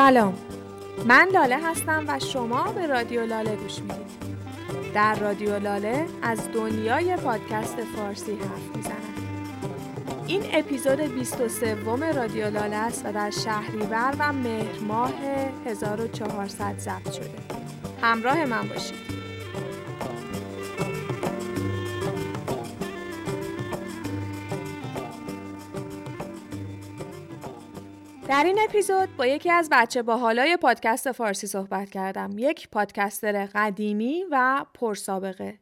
سلام. من لاله هستم و شما به رادیو لاله گوش می‌دید. در رادیو لاله از دنیای پادکست فارسی حرف می‌زنم. این اپیزود 23 رادیو لاله است و در شهریور و مهر ماه 1400 ضبط شده. همراه من باشید. در این اپیزود با یکی از بچه باحالای پادکست فارسی صحبت کردم. یک پادکستر قدیمی و پرسابقه.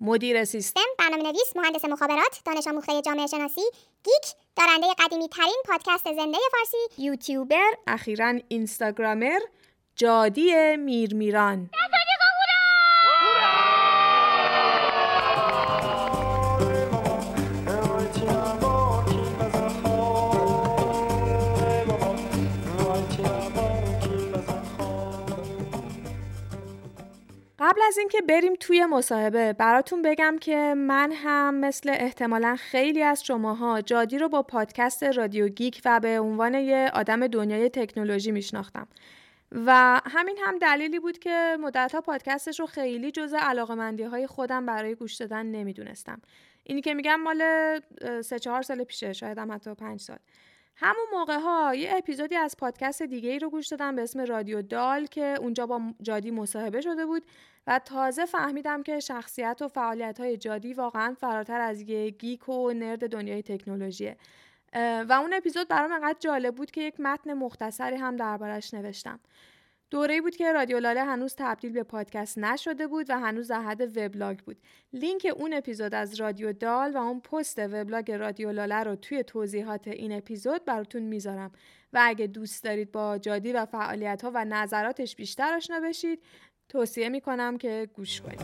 مدیر سیستم، برنامه نویس، مهندس مخابرات، دانش آموخته جامعه شناسی، گیک، دارنده قدیمی ترین پادکست زنده فارسی، یوتیوبر، اخیرا اینستاگرامر، جادی میرمیران. قبل از اینکه بریم توی مصاحبه براتون بگم که من هم مثل احتمالا خیلی از شماها جادی رو با پادکست رادیو گیک و به عنوان یه آدم دنیای تکنولوژی میشناختم. و همین هم دلیلی بود که مدتها پادکستش رو خیلی جز علاقمندی های خودم برای گوش دادن نمی‌دونستم. اینی که میگم مال سه چهار سال پیشه شاید هم حتی پنج سال. همون موقع ها یه اپیزودی از پادکست دیگه ای رو گوش دادم به اسم رادیو دال که اونجا با جادی مصاحبه شده بود. و تازه فهمیدم که شخصیت و فعالیت های جادی واقعا فراتر از یه geek و nerd دنیای تکنولوژیه و اون اپیزود برام انقدر جالب بود که یک متن مختصری هم دربارش نوشتم. دوره بود که رادیو لاله هنوز تبدیل به پادکست نشده بود و هنوز در حد وبلاگ بود. لینک اون اپیزود از رادیو دال و اون پست وبلاگ رادیو لاله رو توی توضیحات این اپیزود براتون می‌ذارم. و اگه دوست دارید با جادی و فعالیت ها و نظراتش بیشتر آشنا بشید توصیه می‌کنم که گوش کنید.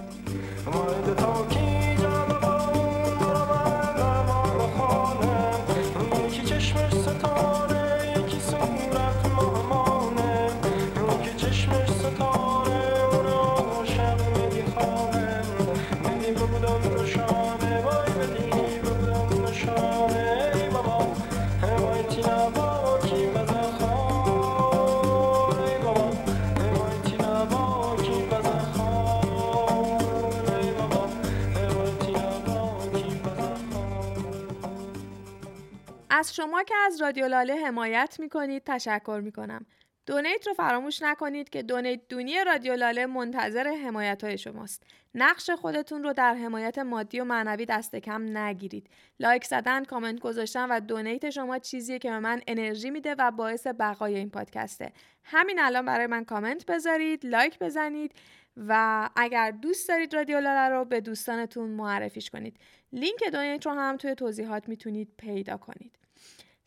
شما که از رادیو لاله حمایت می‌کنید تشکر می‌کنم. donate رو فراموش نکنید که donate دونی رادیو لاله منتظر حمایت های شماست. نقش خودتون رو در حمایت مادی و معنوی دست کم نگیرید. لایک زدن، کامنت گذاشتن و donate شما چیزیه که به من انرژی میده و باعث بقای این پادکسته. همین الان برای من کامنت بذارید، لایک بزنید و اگر دوست دارید رادیو لاله رو به دوستانتون معرفیش کنید. لینک دونیت رو هم توی توضیحات می‌تونید پیدا کنید.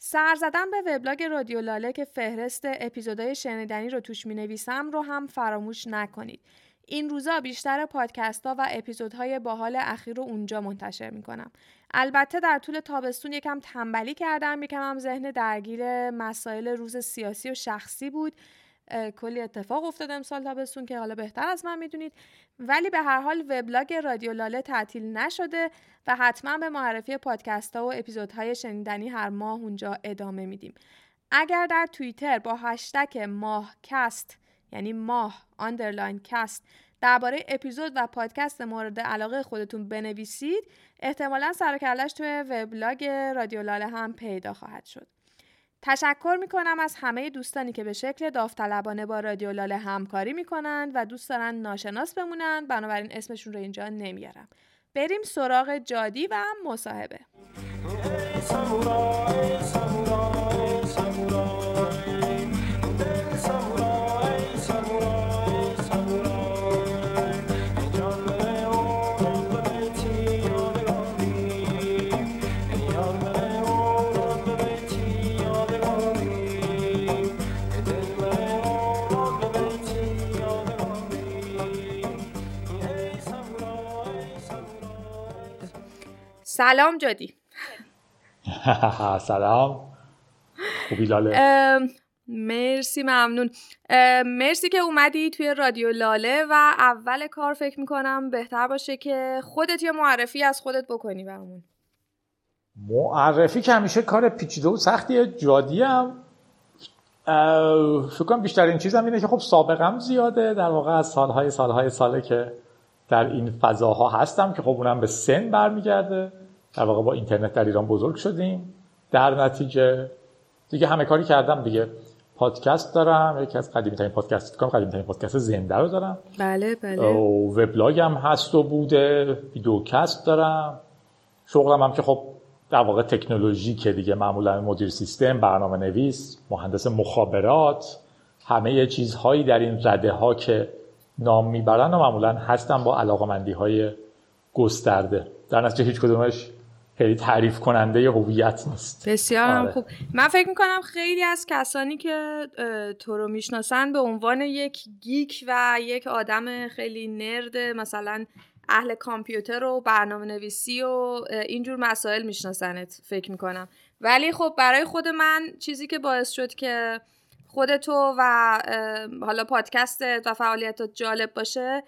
سر زدن به وبلاگ رادیو لاله که فهرست اپیزودهای شنیدنی رو توش می نویسم رو هم فراموش نکنید. این روزا بیشتر پادکست ها و اپیزودهای باحال اخیر رو اونجا منتشر می کنم. البته در طول تابستون یکم تنبلی کردم یکم هم ذهن درگیر مسائل روز سیاسی و شخصی بود کلی اتفاق افتاد امسال تابستون که حالا بهتر از من می‌دونید. ولی به هر حال وبلاگ رادیو لاله تعطیل نشده و حتما به معرفی پادکست ها و اپیزودهای شنیدنی هر ماه اونجا ادامه میدیم. اگر در توییتر با هشتگ ماهکست یعنی ماه underline کست درباره اپیزود و پادکست مورد علاقه خودتون بنویسید احتمالا سر و کلش توی وبلاگ رادیو لاله هم پیدا خواهد شد. تشکر می کنم از همه دوستانی که به شکل داوطلبانه با رادیو لاله همکاری می کنند و دوست دارن ناشناس بمونند بنابراین اسمشون رو اینجا نمیارم. بریم سراغ جادی و مصاحبه. سلام جادی سلام. خوبی لاله؟ مرسی ممنون. مرسی که اومدی توی رادیو لاله و اول کار فکر می‌کنم بهتر باشه که خودت یه معرفی از خودت بکنی برامون. معرفی که همیشه کار پیچیده و سختیه جادی هم فکر کنم بیشترین چیزم اینه که خب سابقم زیاده. در واقع از سالهای سالهای ساله که در این فضاها هستم که خب اونم به سن برمیگرده. در واقع با اینترنت در ایران بزرگ شدیم. در نتیجه دیگه همه کاری کردم دیگه. پادکست دارم. یکی از قدیمی ترین پادکست کنم قدیمی ترین پادکست زنده رو دارم. بله بله. وبلاگم هست و بوده. ویدیوکست دارم. شغلم هم که خب در واقع تکنولوژی که دیگه معمولا مدیر سیستم برنامه نویس مهندس مخابرات همه چیزهایی در این رده ها که نام می‌برن و معمولا هستن با علاقمندی های گسترده. در نتیجه هیچ کدومش خیلی تعریف کننده هویت نیست. بسیار آره. خوب. من فکر می‌کنم خیلی از کسانی که تو رو می‌شناسن به عنوان یک گیک و یک آدم خیلی نرد مثلا اهل کامپیوتر و برنامه نویسی و اینجور مسائل میشناسنت فکر می‌کنم. ولی خب برای خود من چیزی که باعث شد که خودتو و حالا پادکستت و فعالیتت جالب باشه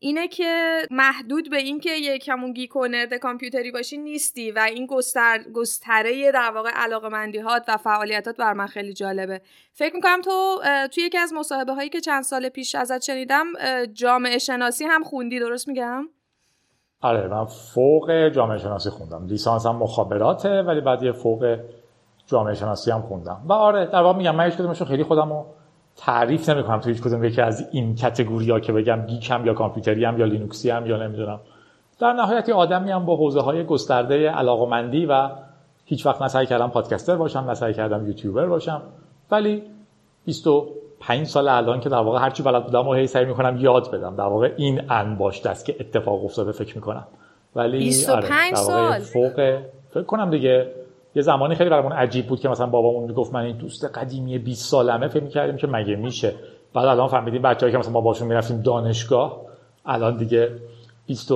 اینه که محدود به اینکه یک همون گیک و نرد کامپیوتری باشی نیستی و این گستر گستره در واقع علاقه مندیهات و فعالیتات بر من خیلی جالبه. فکر می‌کنم تو توی یکی از مصاحبه هایی که چند سال پیش ازت شنیدم جامعه شناسی هم خوندی درست میگم؟ آره من فوق جامعه شناسی خوندم. لیسانس هم مخابراته ولی بعد یه فوق جامعه شناسی هم خوندم. و آره در واقع میگم من خیلی خودمو تعریف نمی‌کنم تو هیچ کدوم یکی از این کتگوری که بگم گیکم یا کامپیوتری هم یا لینوکسی هم یا نمی‌دونم. در نهایت آدمی هم با حوزه های گسترده علاقمندی و هیچ وقت نسعی کردم پادکستر باشم نسعی کردم یوتیوبر باشم. ولی 25 سال الان که در واقع هرچی بلد بودم و هی سعی می‌کنم یاد بدم. در واقع این انباشته است که اتفاق افتاده فکر می‌کنم. ولی 25 آره سال. فوق فکر کنم دیگه یه زمانی خیلی برامون عجیب بود که مثلا بابامون می‌گفت من این دوست قدیمی 20 سالمه فکر می‌کردیم که مگه میشه. بعد الان فهمیدیم بچه‌ای که مثلا ما باشون می‌رفتیم دانشگاه الان دیگه 20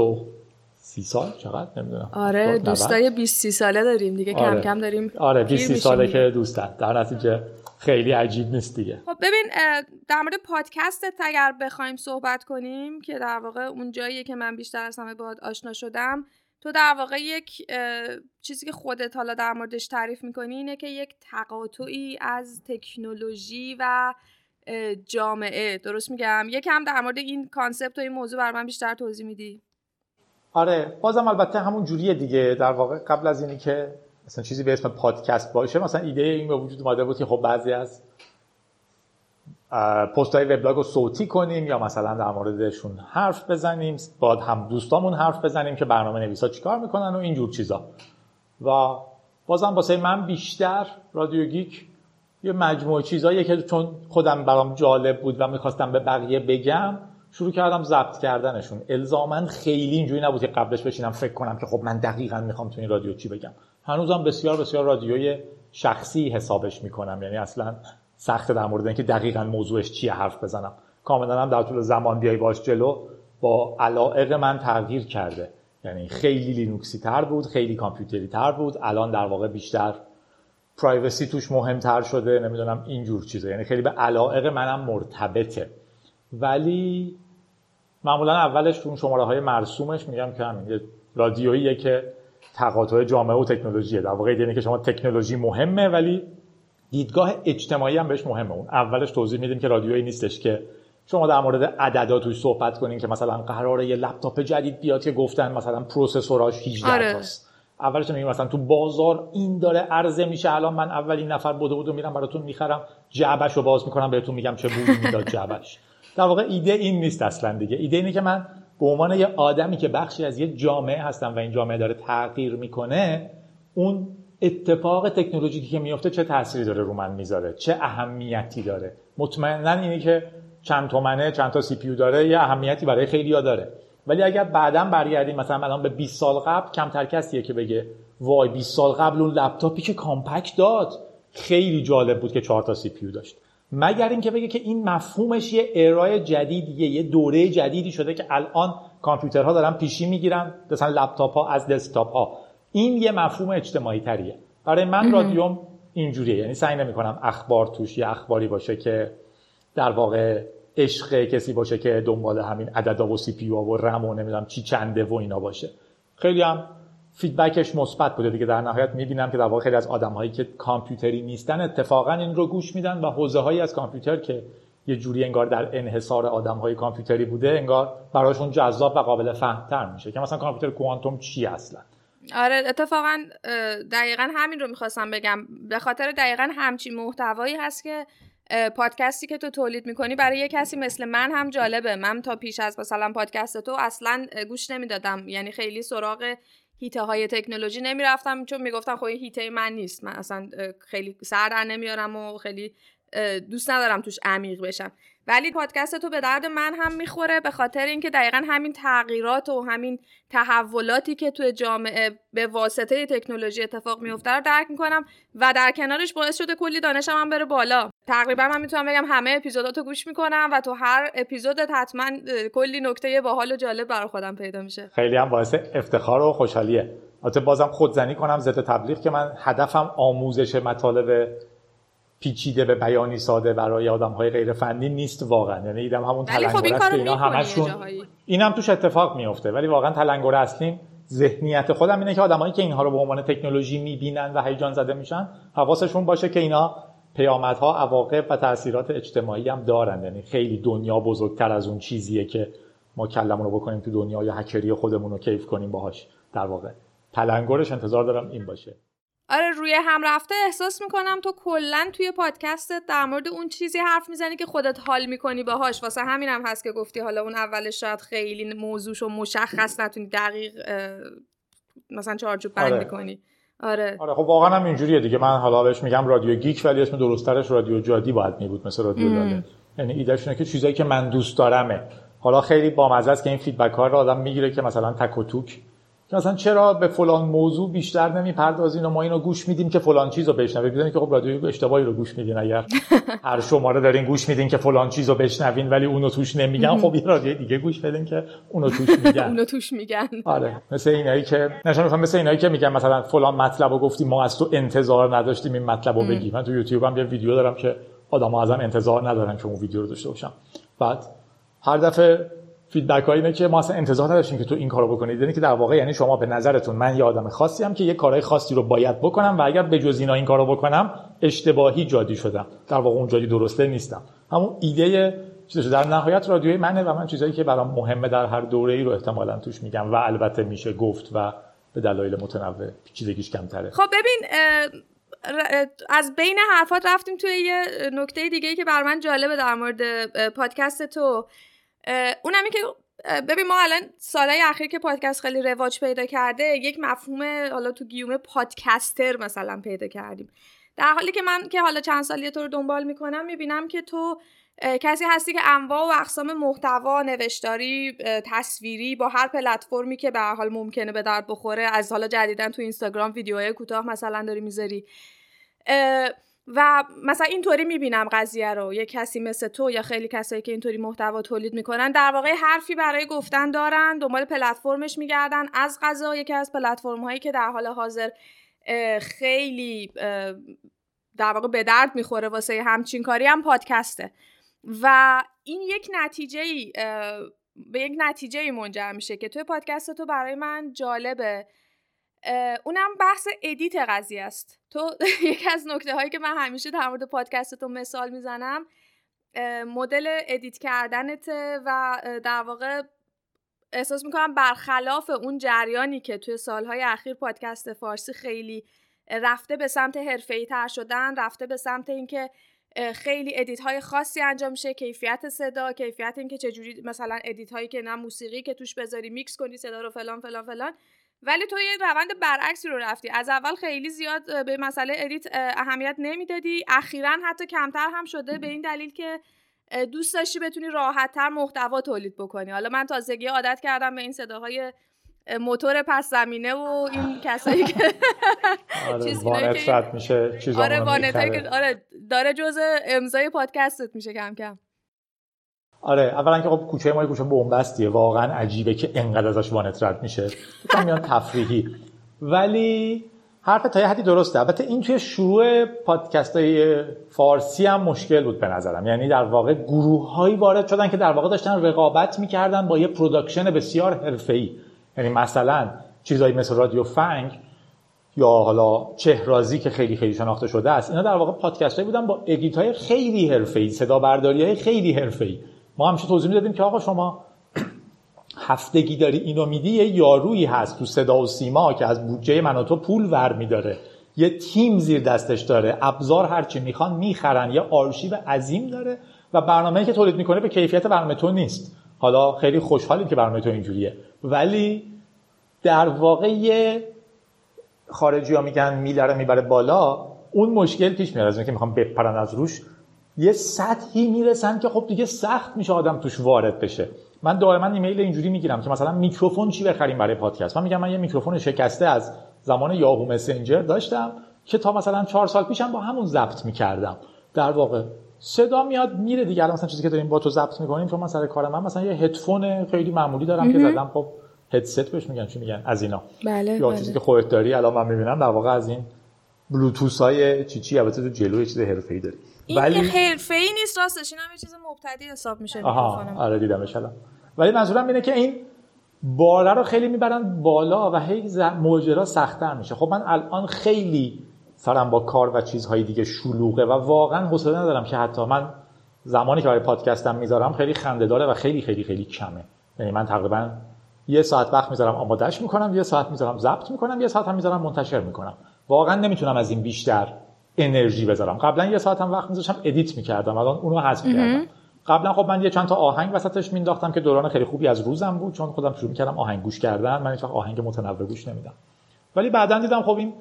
سی سال چقدر؟ نمی‌دونم. آره دوستای 20 30 ساله داریم دیگه آره. کم کم داریم آره 20 ساله که دوستن. در نتیجه خیلی عجیب نیست دیگه. خب ببین در مورد پادکستت اگر بخوایم صحبت کنیم که در واقع اون جاییه که من بیشتر از همه باهات آشنا شدم تو در واقع یک چیزی که خودت حالا در موردش تعریف می‌کنی اینه که یک تقاطعی از تکنولوژی و جامعه. درست میگم؟ یکم در مورد این concept و این موضوع برای من بیشتر توضیح میدی. آره بازم البته همون جوریه دیگه. در واقع قبل از اینی که مثلا چیزی به اسم پادکست باشه مثلا ایده این به وجود اومده بود که خب بعضی از پست های وبلاگ رو صوتی کنیم یا مثلا در موردشون حرف بزنیم با هم دوستامون حرف بزنیم که برنامه نویسا چیکار می‌کنن و اینجور چیزا. و بازم واسه من بیشتر رادیو گیک یه مجموعه چیزاییه که چون خودم برام جالب بود و می‌خواستم به بقیه بگم شروع کردم ضبط کردنشون. الزاما خیلی اینجوری نبود که قبلش بشینم فکر کنم که خب من دقیقا می‌خوام تو این رادیو چی بگم. هنوزم بسیار بسیار رادیوی شخصی حسابش می‌کنم. یعنی اصلا سخت در مورد اینکه دقیقا موضوعش چیه حرف بزنم. کاملا هم در طول زمان بیای باش جلو با علائق من تغییر کرده. یعنی خیلی لینوکسی تر بود خیلی کامپیوتری تر بود الان در واقع بیشتر پرایوسی توش مهمتر شده نمی‌دونم اینجور چیزه یعنی خیلی به علائق منم مرتبطه. ولی معمولا اولش تو شماره های مرسومش میگم که همین رادیوییه که تقاطع جامعه و تکنولوژیه. در واقع اینه که شما تکنولوژی مهمه ولی دیدگاه اجتماعی هم بهش مهمه. اون اولش توضیح میدیم که رادیویی نیستش که شما در مورد عددا توش صحبت کنین که مثلا قراره یه لپتاپ جدید بیاد که گفتن مثلا پروسسوراش 18 آره. تاست. اولش میگیم مثلا تو بازار این داره عرضه میشه الان من اولین نفر بوده بودو میرم براتون می‌خرم جعبش رو باز می‌کنم بهتون میگم چه بودی می‌داد جعبش در واقع ایده این نیست اصلا دیگه. ایده اینه که من به عنوان یه آدمی که بخشی از یه جامعه هستم و این جامعه داره تغییر می‌کنه اون اتفاق تکنولوژیکی که میفته چه تأثیری داره رو من می‌ذاره؟ چه اهمیتی داره؟ مطمئنا اینه که چند تومنه چند تا CPU داره یه اهمیتی برای خیلی ها داره. ولی اگر بعدا برگردیم مثلا الان به 20 سال قبل کمتر کسیه که بگه وای 20 سال قبل اون لپتاپی که Compaq داد خیلی جالب بود که 4 تا CPU داشت. مگر اینکه بگه که این مفهومش یه ارائه جدیدیه یه دوره جدیدی شده که الان کامپیوترها دارن پیشی می‌گیرن مثلا لپتاپ ها از دسکتاپ ها این یه مفهوم اجتماعی تریه برای من رادیوم اینجوریه. یعنی سعی نمی کنم اخبار توش یه اخباری باشه که در واقع عشق کسی باشه که دنبال همین عددا و CPU و رم و نمی‌دونم چی چنده و اینا باشه. خیلی هم feedback ش مثبت بوده دیگه. در نهایت می‌بینم که در واقع خیلی از آدمهایی که کامپیوتری نیستن اتفاقا این رو گوش میدن و حوزه هایی از کامپیوتر که یه جوری انگار در انحصار آدم های کامپیوتری بوده انگار براشون جذاب و قابل فهمتر میشه که مثلا کامپیوتر کوانتوم چی اصلا؟ آره اتفاقا دقیقا همین رو می‌خواستم بگم. به خاطر دقیقا همچی محتوایی هست که پادکستی که تو تولید می‌کنی برای یه کسی مثل من هم جالبه. من تا پیش از مثلا پادکست تو اصلا گوش نمی‌دادم. یعنی خیلی سراغ هیته های تکنولوژی نمی‌رفتم. چون می‌گفتم خب این هیته من نیست. من اصلا خیلی سر در نمیارم و خیلی دوست ندارم توش عمیق بشم. ولی پادکست تو به درد من هم می‌خوره به خاطر اینکه دقیقا همین تغییرات و همین تحولاتی که توی جامعه به واسطه تکنولوژی اتفاق میفته رو درک می‌کنم و در کنارش باعث شده کلی دانشم هم بره بالا. تقریبا من می‌تونم بگم همه اپیزوداتو گوش می‌کنم و تو هر اپیزودت حتما کلی نکته باحال و جالب برای خودم پیدا میشه. خیلی هم باعث افتخار و خوشحالیه. البته بازم خودزنی کنم ضد تبلیغ که من هدفم آموزش مطالب پیچیده به بیانی ساده برای آدم های غیر فنی نیست واقعا. یعنی ایدم همون خب تلنگر که اینا همشون اینم توش اتفاق میفته ولی واقعا تلنگر اصلیم ذهنیت خودم اینه که آدمایی که اینها رو به عنوان تکنولوژی می‌بینن و هیجان زده میشن حواسشون باشه که اینا پیامدها عواقب و تاثیرات اجتماعی هم دارن. یعنی خیلی دنیا بزرگتر از اون چیزیه که ما کلمون رو بکنیم تو دنیا یا هکری خودمون رو کیف کنیم باهاش. در واقع تلنگرش انتظار دارم این باشه. آره روی هم رفته احساس می‌کنم تو کلا توی پادکستت در مورد اون چیزی حرف می‌زنی که خودت حال می‌کنی باهاش. واسه همین هم هست که گفتی حالا اون اولش شاید خیلی موضوعشو مشخص نتونی دقیق مثلا چارچوب بند آره. کنی. آره. آره خب واقعا هم اینجوریه دیگه. من حالا بهش میگم رادیو گیک ولی اسم درسترش رادیو جادی باید می بود مثل رادیو لاله. یعنی ایدهش اینه که چیزایی که من دوست دارمه. حالا خیلی بامزه است که این feedback ها رو آدم می‌گیره که مثلا تک و توک مثلا چرا به فلان موضوع بیشتر نمی‌پردازین و ما اینو گوش میدیم که فلان چیز رو بشنوید بدونید که خب رادیو اشتباهی رو گوش میدین اگر هر شماره دارین گوش میدین که فلان چیز رو بشنوین ولی اونو توش نمیگن خب یه رادیو دیگه گوش بدین که اونو توش میگن. اونو توش میگن. آره مثل اینایی که نشون مثلا اینایی که میگن مثلا فلان مطلب رو گفتی ما از تو انتظار نداشتیم این مطلب رو بگی من تو یوتیوب هم یه ویدیو دارم که آدم‌ها ازم انتظار ندارن که اون ویدیو رو داشته باشم بعد هر دفعه فیدبک اینه که ما اصلا انتظار نداشتیم که تو این کارو بکنید. یعنی که در واقع یعنی شما به نظرتون من یه آدم خاصی هم که یه کارهای خاصی رو باید بکنم و اگر به جز اینا این کارو بکنم اشتباهی جادی شدم. در واقع اون جادی درسته نیستم. همون ایده چیزش در نهایت رادیوی منه و من چیزایی که برام مهمه در هر دوره ای رو احتمالا توش میگم و البته میشه گفت و به دلایل متنوع چیزیش کمتره. خب ببین از بین حرفات رفتیم توی یه نکته دیگه که بر من جالبه در مورد پادکست تو. اونمی که ببین ما الان سالهای اخیر که پادکست خیلی رواج پیدا کرده یک مفهوم حالا تو گیومه پادکستر مثلا پیدا کردیم. در حالی که من که حالا چند سالی تو رو دنبال می‌کنم می‌بینم که تو کسی هستی که انواع و اقسام محتوا نوشتاری تصویری با هر پلتفرمی که به حال ممکنه به درد بخوره از حالا جدیدا تو اینستاگرام ویدیوهای کوتاه مثلا داری می‌ذاری. و مثلا اینطوری می‌بینم قضیه رو. یه کسی مثل تو یا خیلی کسایی که اینطوری محتوا تولید می‌کنن در واقع حرفی برای گفتن دارن دنبال پلتفرمش میگردن. از غذا یکی از پلتفرم هایی که در حال حاضر خیلی در واقع به درد می‌خوره واسه همچین کاری هم پادکسته. و این یک نتیجه به یک نتیجه منجر میشه که توی پادکست تو برای من جالبه. اونم بحث edit قضیه است. تو یکی از نکته هایی که من همیشه در مورد پادکست تو مثال می‌زنم مدل edit کردنته و در واقع احساس می‌کنم برخلاف اون جریانی که توی سالهای اخیر پادکست فارسی خیلی رفته به سمت حرفه‌ای تر شدن رفته به سمت اینکه خیلی edit های خاصی انجام میشه کیفیت صدا کیفیت اینکه چجوری مثلا edit هایی که نه موسیقی که توش بذاری میکس کنی صدا رو فلان فلان فلان. ولی تو یه روند برعکسی رو رفتی. از اول خیلی زیاد به مسئله edit اهمیت نمی‌دادی. اخیرا حتی کمتر هم شده به این دلیل که دوست داشتی بتونی راحتتر محتوا تولید بکنی. حالا من تازگی عادت کردم به این صداهای موتور پس زمینه و این کسایی که آره میشه آره آره داره جز امضای پادکستت میشه کم کم. آره اولا که خب کوچه ما کوچه بنبستیه واقعا عجیبه که انقدر ازش وانت رد میشه. میان تفریحی. ولی حرف تا یه حدی درسته. البته این توی شروع پادکست های فارسی هم مشکل بود به نظرم. یعنی در واقع گروه هایی وارد شدن که در واقع داشتن رقابت می‌کردن با یه production بسیار حرفه‌ای. یعنی مثلا چیزایی مثل رادیو فنگ یا حالا چهرازی که خیلی خیلی شناخته شده است. اینا در واقع پادکست بودن با edit های خیلی حرفه‌ای صدا برداری های خیلی حرفه‌ای. ما همیشه توضیح می‌دادیم که آقا شما هفتگی داری اینو میدی یه یارویی هست تو صدا و سیما که از بودجه من پول ور میداره. یه تیم زیر دستش داره. ابزار هرچی می‌خوان می‌خرن. یه آرشیو عظیم داره و برنامه‌ای که تولید می‌کنه به کیفیت برنامه تو نیست. حالا خیلی خوشحالیم که برنامه تو اینجوریه. ولی در واقع یه خارجی ها میگن میلره می‌بره بالا. اون مشکل پیش میاد از اینکه می‌خوام بپرن از روش. یه سطحی می‌رسن که خب دیگه سخت میشه آدم توش وارد بشه. من دائما ایمیل اینجوری می‌گیرم که مثلا میکروفون چی بخریم برای پادکست؟ من میگم من یه میکروفون شکسته از زمان یاهو مسنجر داشتم که تا مثلا چهار سال پیشم با همون ضبط می‌کردم. در واقع صدا میاد میره دیگه. مثلا چیزی که داریم با تو ضبط می‌کنیم چون من سر کار من مثلا یه هدفون خیلی معمولی دارم که زدم. خب هدست بهش میگن. چی میگن؟ از اینا. بله یا بله. چیزی که خودت داری الان من می‌بینم در واقع از این بلوتوث های چی چی البته تو جلو یه چیز حرفه‌ای داری. این ولی... حرفه‌ای نیست راستش این هم یه چیز مبتدی حساب میشه آها. آره دیدمش الان. ولی منظورم اینه که این باره رو خیلی می‌برن بالا و هی ماجرا سختتر میشه. خب من الان خیلی سرم با کار و چیزهای دیگه شلوغه و واقعا حوصله ندارم که حتی من زمانی که برای پادکستم می‌ذارم خیلی خنده داره و خیلی خیلی خیلی کمه. یعنی من تقریبا یه ساعت وقت می‌ذارم آمادهش می‌کنم یه ساعت می‌ذارم ضبط می‌کنم یه ساعت هم می‌ذارم منتشر می‌کنم. واقعا نمی‌تونم از این بیشتر انرژی بذارم. قبلا یه ساعت هم وقت میذاشتم edit می‌کردم الان اونو حذف کردم. قبلا خب من یه چند تا آهنگ وسطش مینداختم که دوران خیلی خوبی از روزم بود چون خودم شروع می‌کردم آهنگ گوش کردن. من هیچ آهنگ متنوع گوش نمیدم ولی بعدا دیدم خب این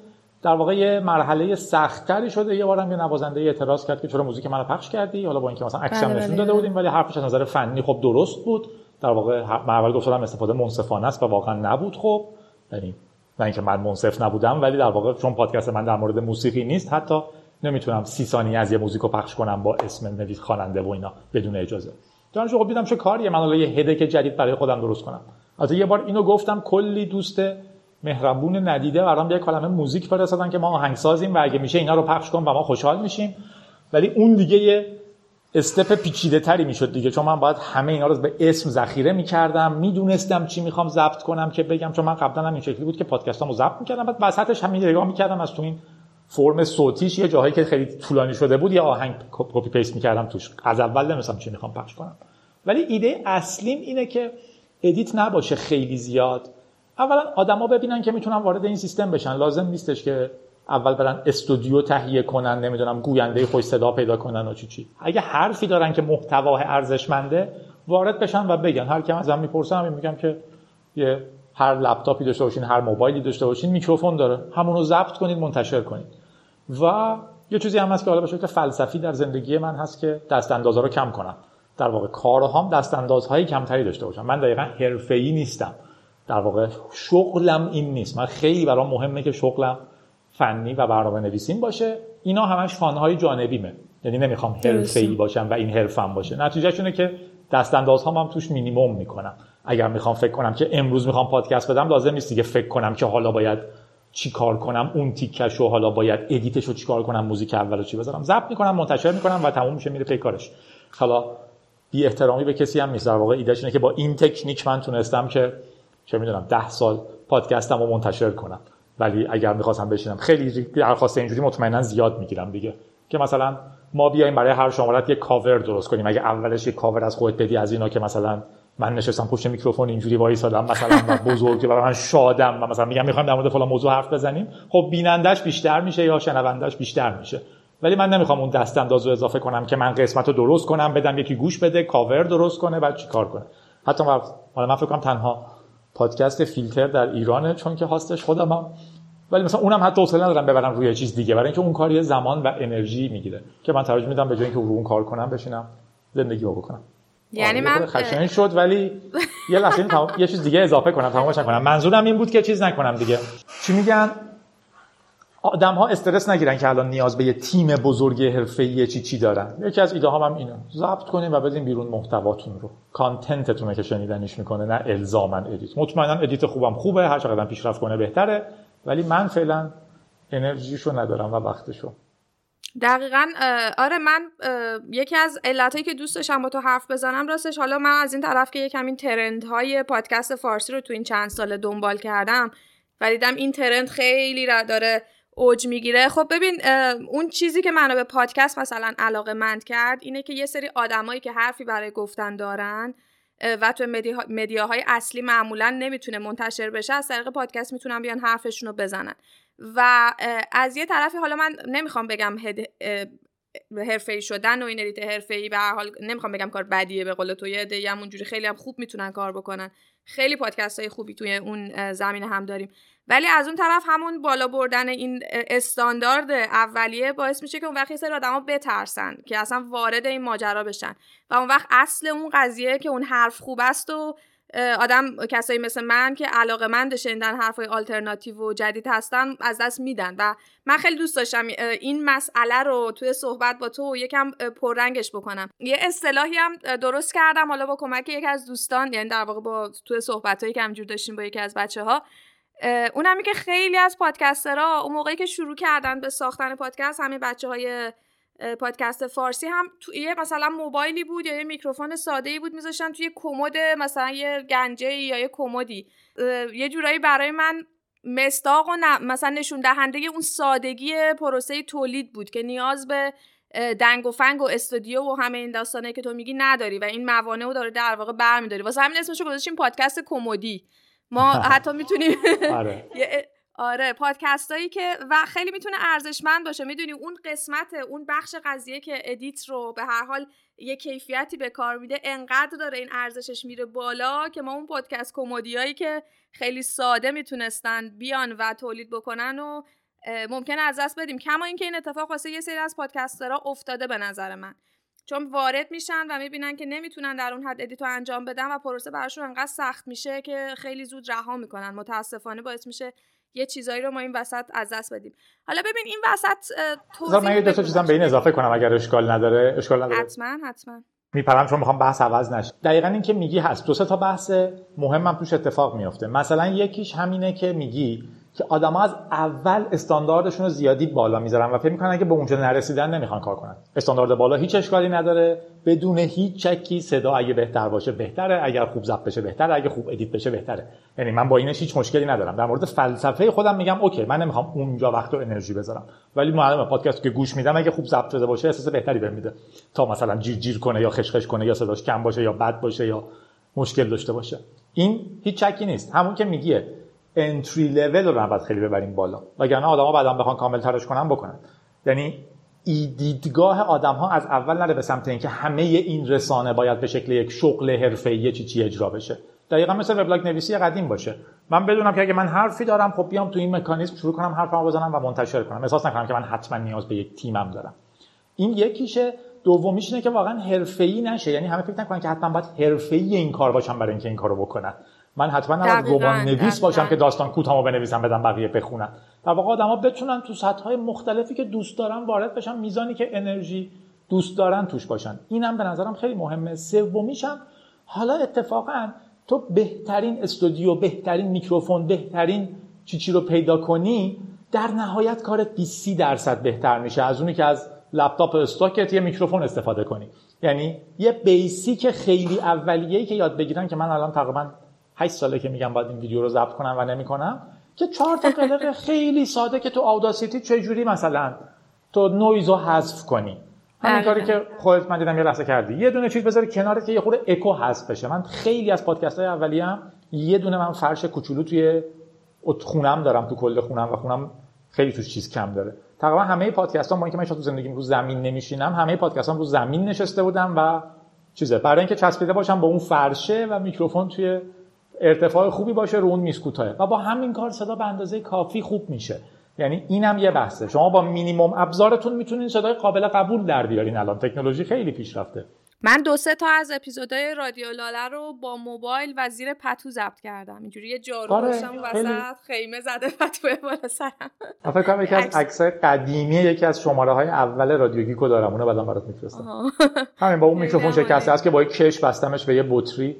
در واقع یه مرحله سختتری شده. یه بارم یه نوازنده اعتراض کرد که چرا موزیک منو پخش کردی؟ حالا با اینکه مثلا عکسم بله، نشون بله. داده بودیم ولی حرفش از نظر فنی خب درست بود. در واقع من اول گفتم استفاده منصفانه است و واقعا نبود خب. یعنی نه اینکه من منصف نبودم ولی در واقع چون پادکست من در مورد موسیقی نیست حتی نمی‌تونم سی ثانیه از یه موزیکو پخش کنم با اسم نویس خواننده و اینا بدون اجازه. دانش خب دیدم چه کاریه؟ من حالا یه هدک جدید برای خودم درست کنم. البته یه بار اینو گفتم کلی دوست مهربون ندیده برام یه کلمه موزیک فرستادن که ما آهنگسازیم و اگه میشه اینا رو پخش کن و ما خوشحال میشیم. ولی اون دیگه یه step پیچیده تری می‌شد دیگه. چون من باید همه اینا رو به اسم ذخیره می‌کردم می‌دونستم چی می‌خوام ضبط کنم که بگم. چون من قبلا هم این شکلی بود که پادکستامو ضبط می‌کردم. بعد وسطش همین نگاه می‌کردم از تو این فرم صوتیش یه جاهایی که خیلی طولانی شده بود یه آهنگ copy paste می‌کردم توش. از اول نمی‌دونستم چی می‌خوام پخش کنم. ولی ایده اصلیم اینه که edit نباشه خیلی زیاد. اولا آدما ببینن که می‌تونن وارد این سیستم بشن. لازم نیستش که اول برن استودیو تهیه کنن نمی‌دونم گوینده خوش صدا پیدا کنن و چی چی. اگه حرفی دارن که محتوای ارزشمنده وارد بشن و بگن. هر کیم ازم می‌پرسن همین میگم که یه هر لپتاپی داشته باشین هر موبایلی داشته باشین میکروفون داره. همون رو ضبط کنید منتشر کنید. و یه چیزی هم هست که حالا به شکل فلسفی در زندگی من هست که دست اندازها رو کم کنم. در واقع کارهام دست اندازهای کمتری داشته باشم. من دقیقا حرفه‌ای نیستم. در واقع شغلم این نیست. من خیلی برام مهمه که شغلم فنی و برنامه نویسین باشه. اینا همش fun های جانبیمه. یعنی نمی‌خوام حرفه‌ای باشم و این حرفم باشه. نتیجهش اینه که دست اندازهام هم توش مینیمم می‌کنم. اگر می‌خوام فکر کنم که امروز می‌خوام پادکست بدم لازم نیست دیگه فکر کنم که حالا باید چی کار کنم اون تیکش و حالا باید edit ش رو چی کار کنم موزیک اولو چی بذارم. ضبط می‌کنم منتشر می‌کنم و تموم میشه میره پی کارش حالا بی احترامی به کسی هم نیست. در واقع ایدهش اینه که با این تکنیک من تونستم که چه می‌دونم ده سال پادکستم رو منتشر کنم. ولی اگر می‌خواستم بشینم. خیلی درخواست اینجوری مطمئنا زیاد می‌گیرم دیگه. که مثلا ما بیایم برای هر شمارت یه کاور درست کنیم. اگه اولش یه کاور از خودت بدی از اینا که مثلا من نشستم پشت میکروفون اینجوری وایسادم مثلا و بزرگی و من شادم و مثلا میگم می‌خوایم در مورد فلان موضوع حرف بزنیم. خب بینندش بیشتر میشه یا شنوندش بیشتر میشه. ولی من نمی‌خوام اون دست انداز اضافه کنم که من قسمت رو درست کنم بدم یکی گوش بده کاور درست کنه بعد چیکار کنه. حتی من فکر کنم تنها پادکست فیلتر در ایرانه چون که هاستش خودمم. ولی مثلا اونم حتی حوصله ندارم ببرم روی چیز دیگه. برای اینکه اون کار یه زمان و انرژی می‌گیره که من ترجیح میدم به جای اینکه رو اون کار کنم بشینم زندگی رو بکنم. یعنی آره، من خشن شد ولی یه لحظه این تمام- یه چیز دیگه اضافه کنم تمامش نکنم. منظورم این بود که چیز نکنم دیگه. چی میگن؟ آدم ها استرس نگیرن که الان نیاز به یه تیم بزرگ حرفه‌ای چی چی دارن. یکی از ایده هم اینه. ضبط کنین و بدین بیرون محتواتون رو. content تون که شنیدنیش می‌کنه نه الزاما edit مطمئنا edit خوبم خوبه هر چقدر پیشرفت کنه بهتره. ولی من فعلا انرژیشو ندارم و وقتشو. دقیقا آره من یکی از علتهایی که دوست داشتم با تو حرف بزنم راستش حالا من از این طرف که یکم این trend های پادکست فارسی رو تو این چند ساله دنبال کردم و دیدم این trend خیلی را داره اوج می‌گیره. خب ببین اون چیزی که منو به پادکست مثلا علاقه مند کرد اینه که یه سری آدمایی که حرفی برای گفتن دارن و تو media های اصلی معمولا نمی‌تونه منتشر بشه از طریق پادکست می‌تونن بیان حرفشون رو بزنن. و از یه طرفی حالا من نمی‌خوام بگم حرفه شدن و این edit حرفه ای به هر حال نمی‌خوام بگم کار بدیه به قول تو یه عده همونجوری خیلی هم خوب می‌تونن کار بکنن. خیلی پادکست های خوبی توی اون زمینه هم داریم. ولی از اون طرف همون بالا بردن این استاندارد اولیه باعث میشه که اون وقت یه سری آدما بترسن که اصلا وارد این ماجرا بشن. و اون وقت اصل اون قضیه که اون حرف خوب است و آدم کسایی مثل من که علاقه مند شنیدن حرفای آلترناتیو و جدید هستن از دست میدن و من خیلی دوست داشتم این مسئله رو توی صحبت با تو یکم پررنگش بکنم. یه اصطلاحی هم درست کردم حالا با کمک یکی از دوستان یعنی در واقع با توی صحبتایی که همجور داشتیم با یکی از بچه ها اونمی که خیلی از پادکسترها اون موقعی که شروع کردن به ساختن پادکست همین بچه های پادکست فارسی هم توی مثلا موبایلی بود یا یه میکروفون ساده ای بود میذاشتن توی کمد مثلا یه گنجه یا یه کمدی. یه جورایی برای من مستاق و مثلا نشون دهنده اون سادگی پروسه تولید بود که نیاز به دنگ و فنگ و استودیو و همه این داستانه که تو میگی نداری و این موانع رو داره در واقع برمیداری. واسه همین اسمشو گذاشتیم پادکست کمدی. ما حتی می‌تونیم آره. پادکست هایی که و خیلی می‌تونه ارزشمند باشه. می‌دونی اون قسمت اون بخش قضیه که edit رو به هر حال یه کیفیتی به کار میده انقدر داره این ارزشش میره بالا که ما اون پادکست کمدیایی که خیلی ساده می‌تونستن بیان و تولید بکنن و ممکنه از دست بدیم. کما اینکه این اتفاق واسه یه سری از podcaster ها افتاده به نظر من. چون وارد میشن و می‌بینن که نمی‌تونن در اون حد edit و انجام بدن و پروسه براشون انقدر سخت میشه که خیلی زود رها می‌کنن. متاسفانه باعث میشه یه چیزایی رو ما این وسط از دست بدیم. حالا ببین این وسط توضیح من یه دو تا چیزام به این اضافه کنم اگر اشکال نداره. اشکال نداره. حتما حتما. میپرم چون می‌خوام بحث عوض نشه. دقیقا این که میگی هست. دو سه تا بحث مهمم توش اتفاق میافته. مثلا یکیش همینه که میگی که آدما از اول استانداردشون رو زیادی بالا می‌ذارن و فکر می‌کنن اگه به اونجا نرسیدن نمی‌خوان کار کنن. استاندارد بالا هیچ اشکالی نداره. بدون هیچ چکی صدا اگه بهتر باشه بهتره اگر خوب ضبط بشه بهتره اگه خوب ادیت بشه بهتره. یعنی من با اینش هیچ مشکلی ندارم. در مورد فلسفه خودم میگم اوکی من نمی‌خوام اونجا وقت و انرژی بذارم. ولی معلومه پادکست که گوش میدم اگه خوب ضبط شده باشه احساس بهتری بهم میده. تا مثلا جیر جیر کنه یا خشخش کنه یا صداش کم باشه یا بد باشه یا مشکل داشته باشه. این هیچ چکی نیست. همون که میگیه انتری لول رو نباید خیلی ببریم بالا. وگرنه آدما بعدا بخوان کامل ترش کنن بکنن. یعنی ای دیدگاه آدم ها از اول نره به سمت اینکه همه این رسانه باید به شکل یک شغل حرفه‌ای چی چی اجرا بشه. دقیقا مثل وبلاگ نویسی قدیم باشه. من بدونم که اگه من حرفی دارم خب بیام تو این مکانیزم شروع کنم حرفمو بزنم و منتشر کنم. احساس نکنم که من حتما نیاز به یک تیمم دارم. این یکیشه. دومیش اینه که واقعا حرفه‌ای نشه. یعنی همه فکر نکنن که حتما باید حرفه‌ای این کار باشم برای اینکه این کارو بکنن. من حتما نباید رمان نویس باشم که داستان کوتاهمو بنویسم بدم بقیه بخونن. در واقع آدما بتونن تو سطح های مختلفی که دوست دارن وارد بشن میزانی که انرژی دوست دارن توش باشن. اینم به نظرم خیلی مهمه. سومیشم حالا اتفاقا تو بهترین استودیو بهترین میکروفون بهترین چی رو پیدا کنی در نهایت کارت 20 درصد بهتر میشه از اونی که از لپتاپ استاکت یه میکروفون استفاده کنی. یعنی یه basic خیلی اولیه‌ای که یاد بگیرن که من الان تقریبا 8 ساله که میگم باید این ویدیو رو ضبط کنم و نمی‌کنم که چهار تا قلق خیلی ساده که تو Audacity چجوری مثلا تو نویز رو حذف کنی. همین کاری که خودت من دیدم یه لحظه کردی. یه دونه چیز بذاری کنارت که یه خورده اکو حذف بشه. من خیلی از پادکست های یه دونه من فرش کوچولو توی خونم دارم تو کل خونم و خونم خیلی توش چیز کم داره. تقریبا همه پادکست ها ما اینکه من تو زندگیم رو زمین نمیشینم همه پادکست ها رو زمین نشسته بودم و چیزه. برای اینکه چسبیده باشم با اون فرشه و میکروفون توی ارتفاع خوبی باشه رو اون میز و با همین کار صدا به اندازه کافی خوب میشه. یعنی اینم یه بحثه. شما با مینیمم ابزارتون می‌تونین صدای قابل قبول در بیارین الان. تکنولوژی خیلی پیشرفته. من دو سه تا از اپیزودهای رادیو لاله رو با موبایل و زیر پتو ضبط کردم. اینجوری یه جارو آره، وسط خیمه زده پتو بالا سرم. فکر کنم یکی از عکسای قدیمی یکی از شماره های اول رادیو گیکو دارم. اونو بعدا برات میفرستم. همین با اون میکروفون شکسته است که با یک کش بستمش به یه بطری.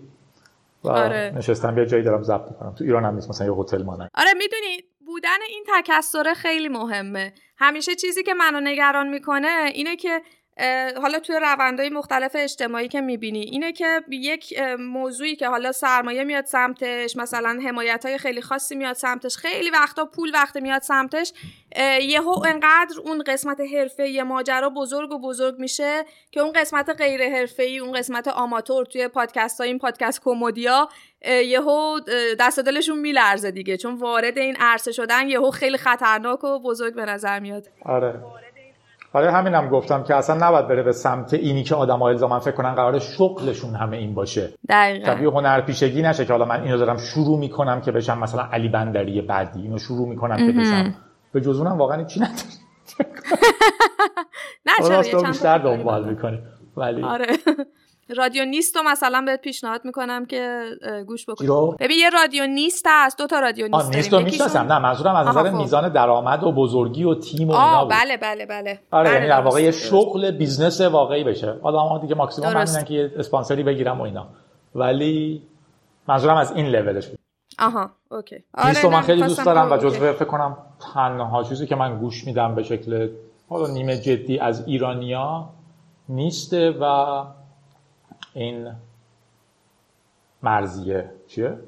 و آره. نشستم یه جایی دارم ضبط کنم تو ایران هم نیست مثلا یه هتل مانه آره می‌دونی بودن این تکسره خیلی مهمه. همیشه چیزی که منو نگران می‌کنه اینه که حالا توی روندهای مختلف اجتماعی که می‌بینی اینه که یک موضوعی که حالا سرمایه میاد سمتش مثلا حمایت های خیلی خاصی میاد سمتش خیلی وقتا پول وقت میاد سمتش یهو انقدر اون قسمت حرفه یه ماجرا بزرگ و بزرگ میشه که اون قسمت غیر حرفه اون قسمت آماتور توی پادکست های این پادکست کمدیا یهو دست دلشون میلرزه دیگه چون وارد این عرصه شدن یهو خیلی خطرناک و بزرگ به نظر میاد. آره. برای همینم هم گفتم که اصلا نباید بره به سمت اینی که آدم ها الزاما فکر کنن قرار شغلشون همه این باشه. دقیقاً. طبیعی هنرپیشگی نشه که حالا من اینو دارم شروع می‌کنم که بشم مثلا علی بندری بعدی. اینو شروع می‌کنم که بشم. به جز اونم واقعا چی نداره نه چرا؟ بیشتر دنبال می‌کنی ولی آره. رادیو نیست و مثلا بهت پیشنهاد می‌کنم که گوش بکنی. ببین یه رادیو نیست هست دو تا رادیو نیست نیست می‌شناسم. نه منظورم از نظر خب. میزان درآمد و بزرگی و تیم و اینا بود. بله بله بله. آره بله، یعنی در واقع یه شغل business واقعی بشه. آدم ها دیگه ماکسیموم همینن که یه اسپانسری بگیرم و اینا. ولی منظورم از این لولش بود آها okay. آره من خیلی دوست دارم و جزو فکر کنم تنها چیزی که من گوش میدم به شکل حالا نیمه جدی از ایرانیا نیسته و این مرزیه. چیه؟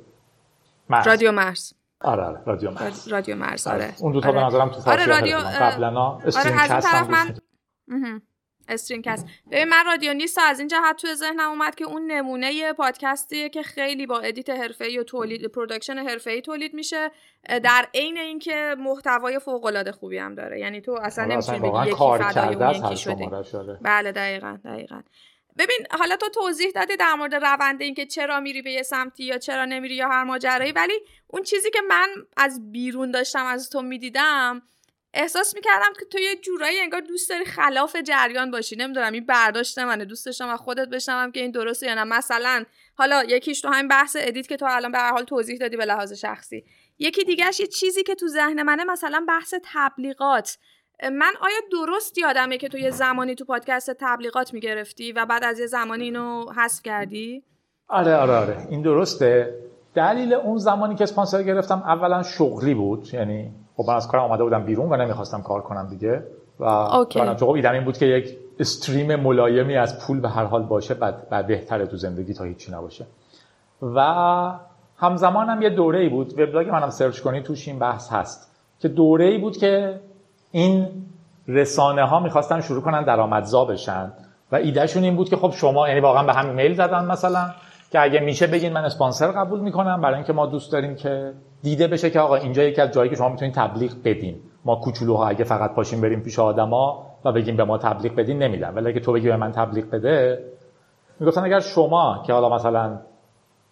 مرز. رادیو مرز. آره آره رادیو مرز. رادیو مرز آره, آره. اون دو تا آره. به نظرم تو آره رادیو قبلا استریم آره کست هم من... استرین کست ببین من رادیو نیست از این جهت توی ذهنم اومد که اون نمونه پادکستیه که خیلی با ادیت حرفه‌ای و تولید پروداکشن حرفه‌ای تولید میشه. در عین اینکه محتوای فوق العاده خوبی هم داره. یعنی تو اصلا نمی‌تونی بگی یکی فدای اون یکی شده. بله دقیقاً دقیقاً. ببین حالا تو توضیح دادی در مورد روند اینکه چرا میری به یه سمتی یا چرا نمیری یا هر ماجرایی ولی اون چیزی که من از بیرون داشتم از تو می‌دیدم احساس می‌کردم که تو یه جورایی انگار دوست داری خلاف جریان باشی. نمی‌دونم این برداشت منه. دوست داشتم و خودت بشنوم که این درسته یا نه. مثلا حالا یکیش تو همین بحث edit که تو الان به هر حال توضیح دادی به لحاظ شخصی. یکی دیگهش یه چیزی که تو ذهن منه مثلا بحث تبلیغات. من آیا درست یادمه که تو یه زمانی تو پادکست تبلیغات می‌گرفتی و بعد از یه زمانی اینو حذف کردی؟ آره آره آره. این درسته. دلیل اون زمانی که اسپانسر گرفتم اولا شغلی بود یعنی خب من از کارم آمده بودم بیرون و نمی‌خواستم کار کنم دیگه و خب ایدم این بود که یک stream ملایمی از پول به هر حال باشه بعد, بعد بهتره تو زندگی تا هیچی نباشه. و همزمان هم یه دوره ای بود. وبلاگ منم سرچ کنی توش این بحث هست که دوره ای بود که این رسانه ها می‌خواستن شروع کنن درآمدزا بشن و ایدهشون این بود که خب شما یعنی واقعا به همین میل زدن مثلا که اگه میشه بگین من اسپانسر قبول می‌کنم برای اینکه ما دوست داریم که دیده بشه که آقا اینجا یکی از جایی که شما می‌تونید تبلیغ بدین. ما کوچولوها اگه فقط پاشیم بریم پیش آدما و بگیم به ما تبلیغ بدین نمیدن. ولی اگه تو بگی به من تبلیغ بده می‌گفتن اگر شما که حالا مثلا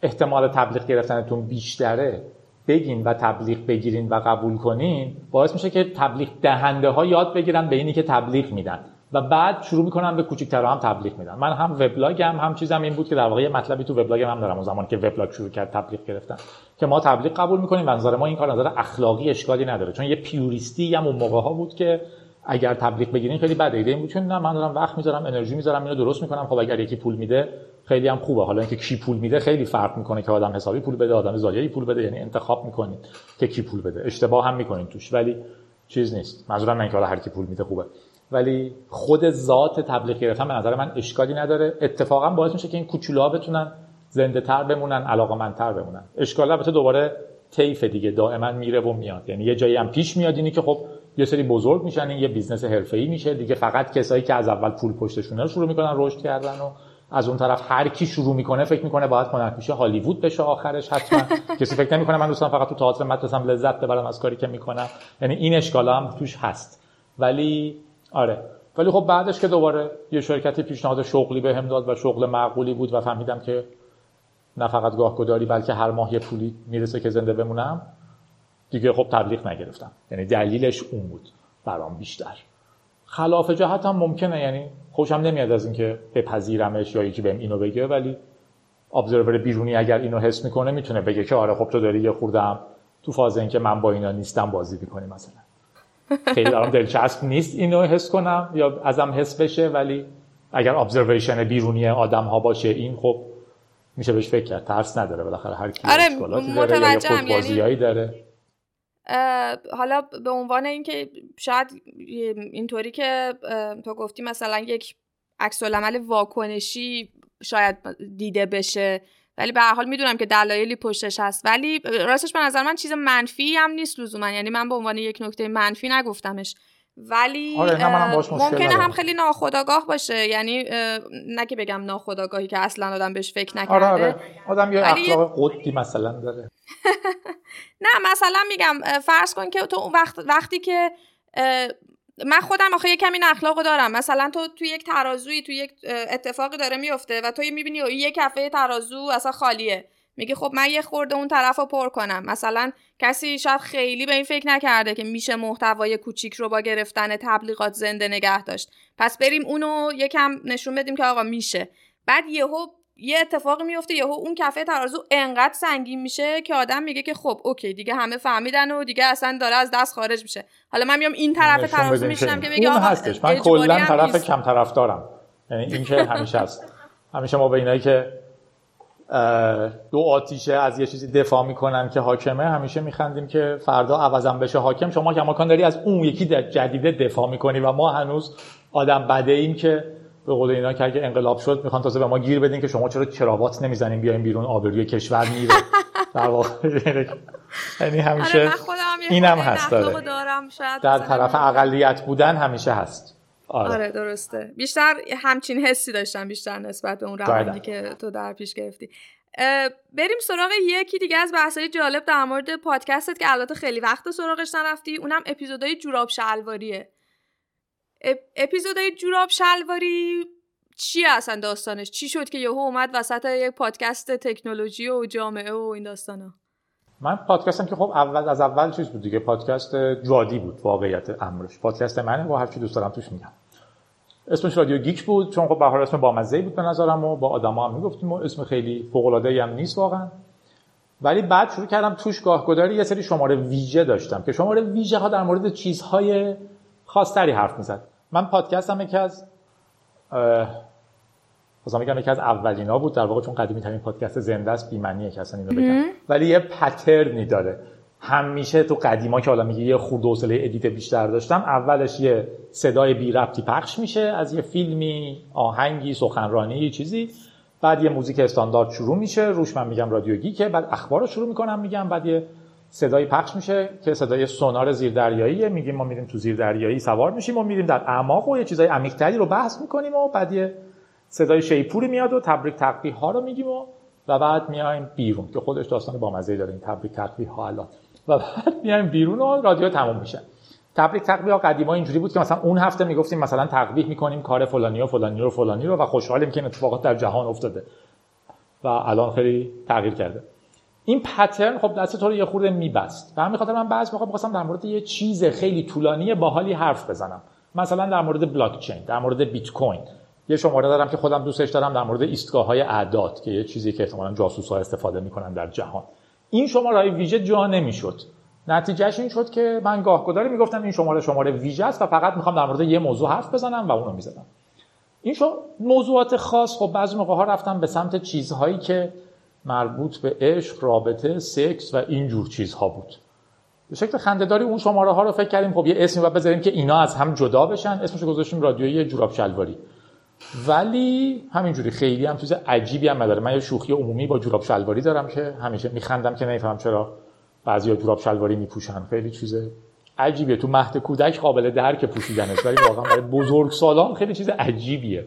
احتمال تبلیغ گرفتنتون بیشتره بگین و تبلیغ بگیرین و قبول کنین باعث میشه که تبلیغ دهنده ها یاد بگیرن به اینی که تبلیغ میدن. و بعد شروع می‌کنن به کوچیک‌ترها هم تبلیغ میدن. من هم وبلاگم هم چیزم این بود که در واقع مطلبی تو وبلاگم هم دارم اون زمان که وبلاگ شروع کرد تبلیغ گرفتن که ما تبلیغ قبول می‌کنیم و نظر ما این کار نظر اخلاقی اشکالی نداره. چون یه پیوریستی هم اون موقع ها بود که اگر تبلیغ بگیرین خیلی بد ایده. چون نه من دارم وقت می‌ذارم انرژی می‌ذارم اینو درست می‌کنم. خب اگر یکی پول میده خیلی هم خوبه. حالا اینکه کی پول میده خیلی فرق می‌کنه که آدم حسابی پول بده آدم ضایعی پول بده. یعنی انتخاب می‌کنید که کی پول بده. اشتباه هم می‌کنین توش. ولی چیز نیست. منظورم نه اینکه هر کی پول میده خوبه. ولی خود ذات تبلیغ گرفتن به نظر من اشکالی نداره. اتفاقا باعث میشه که این کوچولوها بتونن زنده تر بمونن علاقمندتر بمونن. اشکال البته دوباره طیف دیگه. دائما میره و میاد. یعنی یه جایی هم پیش میاد اینی که خب یه سری بزرگ میشن این یه business حرفه‌ای میشه. دیگه فقط کسایی که از اول پول پشتشونه رو شروع می‌کنن رشد کردن و از اون طرف هر کی شروع می‌کنه فکر می‌کنه باید هنرپیشه هالیوود بشه آخرش حتما. کسی فکر نمی‌کنه من دوستان فقط تو تئاتر مدرسم لذت ببرم از کاری که می‌کنم. یعنی این اشکال هم توش هست. ولی آره. ولی خب بعدش که دوباره یه شرکتی پیشنهاد شغلی بهم داد و شغل معقولی بود و فهمیدم که نه فقط گاهگداری بلکه هر ماه یه پولی می‌رسه که زنده بمونم دیگه خب تبلیغ نگرفتم. یعنی دلیلش اون بود. برام بیشتر. خلاف جهت هم ممکنه. یعنی خوشم نمیاد از اینکه بپذیرمش یا یکی بهم اینو بگه. ولی ابزرور بیرونی اگر اینو حس می‌کنه می‌تونه بگه که آره خب تو داری یه خوردم تو فاز اینکه من با اینا نیستم بازی می‌کنی مثلا. خیلی دارم دلچسب نیست اینو حس کنم یا ازم حس بشه. ولی اگر ابزرویشن بیرونی آدم ها باشه این خب میشه بهش فکر کرد. ترس نداره. بالاخره هر کی آره متوجهم. یعنی داره. حالا به عنوان اینکه شاید اینطوری که تو گفتی مثلا یک عکس العمل واکنشی شاید دیده بشه. ولی به هر حال می‌دونم که دلایلی پشتش هست. ولی راستش به نظر من چیز منفی هم نیست لزوما. یعنی من به عنوان یک نکته منفی نگفتمش. ولی آره ممکنه هم خیلی ناخداگاه باشه. یعنی نه که بگم ناخداگاهی که اصلا آدم بهش فکر نکرده. آره آره. آدم یه اخلاق قدی مثلا داره. نه مثلا میگم فرض کن که تو وقت وقتی که من خودم آخه یه کمی اخلاق دارم. مثلا تو توی یک ترازوی توی یک اتفاقی داره میفته و تو می‌بینی یه کفه ترازو اصلا خالیه. میگه خب من یه خورده اون طرف رو پر کنم. مثلا کسی شاید خیلی به این فکر نکرده که میشه محتوای کوچیک رو با گرفتن تبلیغات زنده نگه داشت. پس بریم اونو یکم نشون بدیم که آقا میشه. بعد یهو یه اتفاقی میفته یهو اون کفه ترازو انقدر سنگین میشه که آدم میگه که خب اوکی دیگه همه فهمیدن و دیگه اصلا داره از دست خارج میشه. حالا من میام این طرف ترازو میشینم که بگه آقا هستش. من کلا طرف کم طرف دارم یعنی این که همیشه هست. همیشه ما به اینایی که دو آتیشه از یه چیزی دفاع می‌کنن که حاکمه همیشه میخندیم که فردا عوضم بشه حاکم. شما کماکان داری از اون یکی جدیده دفاع می‌کنی و ما هنوز آدم بده ایم که به قول اینا که اگه انقلاب شد می‌خوان تازه به ما گیر بدین که شما چرا کراوات نمی‌زنین بیاین بیرون آبروی کشور میره. در واقع یعنی همیشه آره اینم هست داره. در طرف اقلیت بودن همیشه هست. آره. آره درسته. بیشتر همچین حسی داشتم بیشتر نسبت به اون روندی که تو در پیش گرفتی. بریم سراغ یکی دیگه از بحثای جالب در مورد پادکستت که البته خیلی وقت سراغش نرفتی. اونم اپیزودهای جوراب شلواریه. اپیزودهای جوراب شلواری چی اصلا داستانش؟ چی شد که یهو اومد وسط یک پادکست تکنولوژی و جامعه و این داستانا؟ من پادکستم که خب اول از اول چیز بود دیگه پادکست جادی بود واقعیت امرش. پادکست منه با هر چی دوست دارم توش میگم. اسمش رادیو گیک بود چون خب به هر اسم بامزه بود به نظرم و با آدما هم می‌گفتیم و اسم خیلی فوق العاده هم نیست واقعا. ولی بعد شروع کردم توش گاهگداری یه سری شماره ویژه داشتم که شماره ویژه ها در مورد چیزهای خاصتری حرف می‌زد. من پادکستم یکی از خواستم میگم یکی از اولینا بود در واقع چون قدیمی ترین پادکست زنده است بی‌معنیه که اصلا اینو بگم. ولی یه pattern ی داره. همیشه تو قدیما که حالا میگه یه خورد حوصله edit بیشتر داشتم اولش یه صدای بی ربطی پخش میشه از یه فیلمی آهنگی سخنرانی یه چیزی. بعد یه موزیک استاندارد شروع میشه. روش من میگم رادیو گیکه. بعد اخبار رو شروع می‌کنم میگم. بعد یه صدای پخش میشه که صدای سونار زیردریاییه. میگیم ما میریم تو زیردریایی سوار میشیم و میریم در اعماق و یه چیزای عمیق‌تری رو بحث می‌کنیم و بعد یه صدای شیپوری میاد و تبریک تقبیح ها رو میگیم و و بعد میایم بیرون که خودش داستان با مزه داره این تبریک تقبیح ها الان. و بعد میایم بیرون و رادیو تموم میشه. تبریک تقبیح ها قدیما اینجوری بود که مثلا اون هفته می‌گفتیم مثلا تقبیح می‌کنیم کار فلانی و فلانی رو فلانی رو و خوشحالیم که این اتفاقات در جهان افتاده. و الان خیلی تغییر کرده. این پترن خب دست تو رو یه خورده میبست. و همین خاطر من بعضی موقع می‌خواستم در مورد یه چیز خیلی طولانی باحالی حرف بزنم. مثلا در مورد بلاک چین در مورد بیت کوین یه شماره دارم که خودم دوستش دارم در مورد ایستگاه های اعداد که یه چیزی که احتمالاً جاسوس ها استفاده می‌کنن در جهان. این شماره های ویژه جا نمی‌شد. نتیجهش این شد که من گاهگداری می‌گفتم این شماره شماره ویژه است و فقط می‌خوام در مورد یه موضوع حرف بزنم و اونو می‌زدم. این شو موضوعات خاص خب بعضی موقع ها رفتم به سمت چیزهایی که مربوط به عشق رابطه سکس و این جور چیزها بود. به شکل خندهداری اون شماره ها رو فکر کردیم خب یه اسمی باید بذاریم که اینا از هم جدا بشن. اسمش گذاشتیم رادیوی جوراب شلواری. ولی همینجوری خیلی هم چیز عجیبی هم نداره. من یه شوخی عمومی با جوراب شلواری دارم که همیشه میخندم که نمیفهم چرا بعضیا جوراب شلواری میپوشن. خیلی چیز عجیبیه. تو مهد کودک قابل درک پوشیدنش ولی واقعا برای بزرگ سالان خیلی چیز عجیبیه.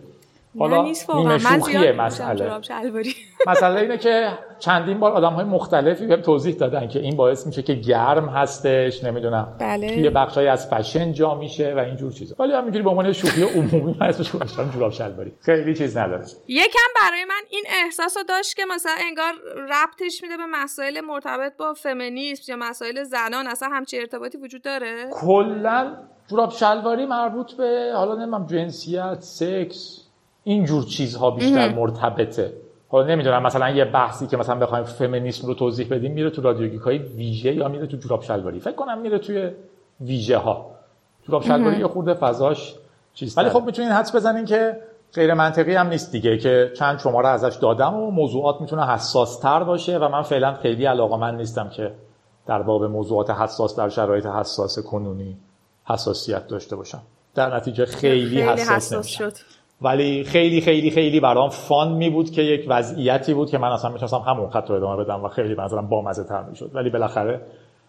حالا نیمه شوخیه مسئله. مسئله اینه که چندین بار آدم های مختلفی به توضیح دادن که این باعث میشه که گرم هستش نمی‌دونم بله. توی بخشای از فشن جا میشه و اینجور چیزا. ولی همینجوری به عنوان شوخی عمومی من اسمش گذاشتم جوراب شلواری. خیلی چیز نداره. یکم برای من این احساس رو داشت که مثلا انگار ربطش میده به مسائل مرتبط با فمینیسم یا مسائل زنان. اصلا همچی ارتباطی وجود داره؟ کلا جوراب شلواری مربوط به حالا نمی‌دونم جنسیت سکس این جور چیزها بیشتر مرتبطه. حالا نمی‌دونم مثلا یه بحثی که مثلا بخوایم فمینیسم رو توضیح بدیم میره تو رادیوگیک های ویژه یا میره تو جوراب شلواری؟ فکر کنم میره توی ویژه ها جوراب شلواری یه خورده فضاش چیز ولی خب می‌تونین حدس بزنین که غیر منطقی هم نیست دیگه که چند شماره ازش دادم و موضوعات می‌تونه حساس تر باشه و من فعلا خیلی علاقه من نیستم که در باب موضوعات حساس در شرایط حساس کنونی حساسیت داشته باشم. در نتیجه خیلی, خیلی حساس, حساس شد. ولی خیلی خیلی خیلی برام فان می بود که یک وضعیتی بود که من اصلا می‌تونستم همون خط رو ادامه بدم و خیلی منظرم بامزه تر می‌شد. ولی بالاخره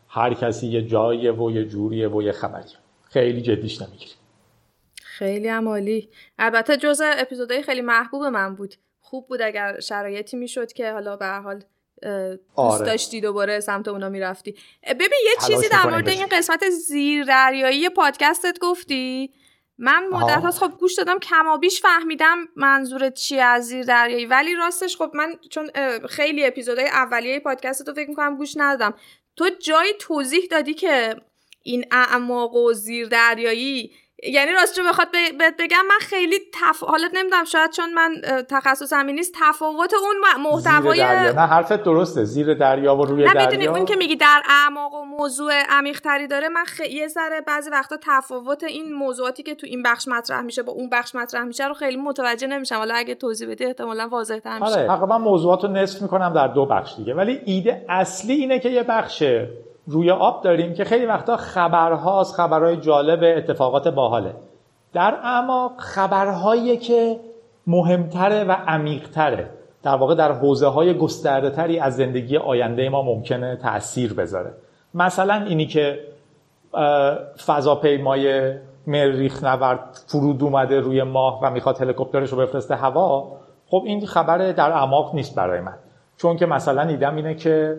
هر کسی یه جاییه و یه جوریه و یه خبری. خیلی جدیش نمی‌گیری خیلی عمالی البته جزء اپیزودهای خیلی محبوب من بود. خوب بود اگر شرایطی می‌شد که حالا به حال دوست آره. داشتی دوباره سمت اونا می‌رفتی. ببین یه چیزی در مورد این قسمت زیر دریایی پادکستت گفتی؟ من مدت هاست خب گوش دادم کمابیش فهمیدم منظورت چیه از زیر دریایی. ولی راستش خب من چون خیلی اپیزودهای اولیه پادکست تو فکر می‌کنم گوش ندادم. تو جایی توضیح دادی که این اعماق و زیر دریایی یعنی راست رو بخواد بهت بگم من خیلی تف... حالت نمی‌دونم شاید چون من تخصص همین نیست تفاوت اون محتوای نه حرفت درسته. زیر دریا و روی نه دریا. اون که میگی در اعماق و موضوع عمیق تری داره من خ... یه ذره بعضی وقتا تفاوت این موضوعاتی که تو این بخش مطرح میشه با اون بخش مطرح میشه رو خیلی متوجه نمیشم. حالا اگه توضیح بدی احتمالاً واضح تر میشه. آره تقریبا موضوعات رو نصف می‌کنم در دو بخش دیگه. ولی ایده اصلی اینه که یه بخشه. روی آب داریم که خیلی وقتا خبرهاست خبرهای جالب اتفاقات باحاله. در اما خبرهایی که مهمتره و عمیقتره. در واقع در حوزه های گسترده تری از زندگی آینده ما ممکنه تاثیر بذاره. مثلا اینی که فضاپیمای مریخ نورد فرود اومده روی ماه و می‌خواد هلیکوپترش رو بفرسته هوا. خب این خبر در اعماق نیست برای من. چون که مثلا ایدم اینه که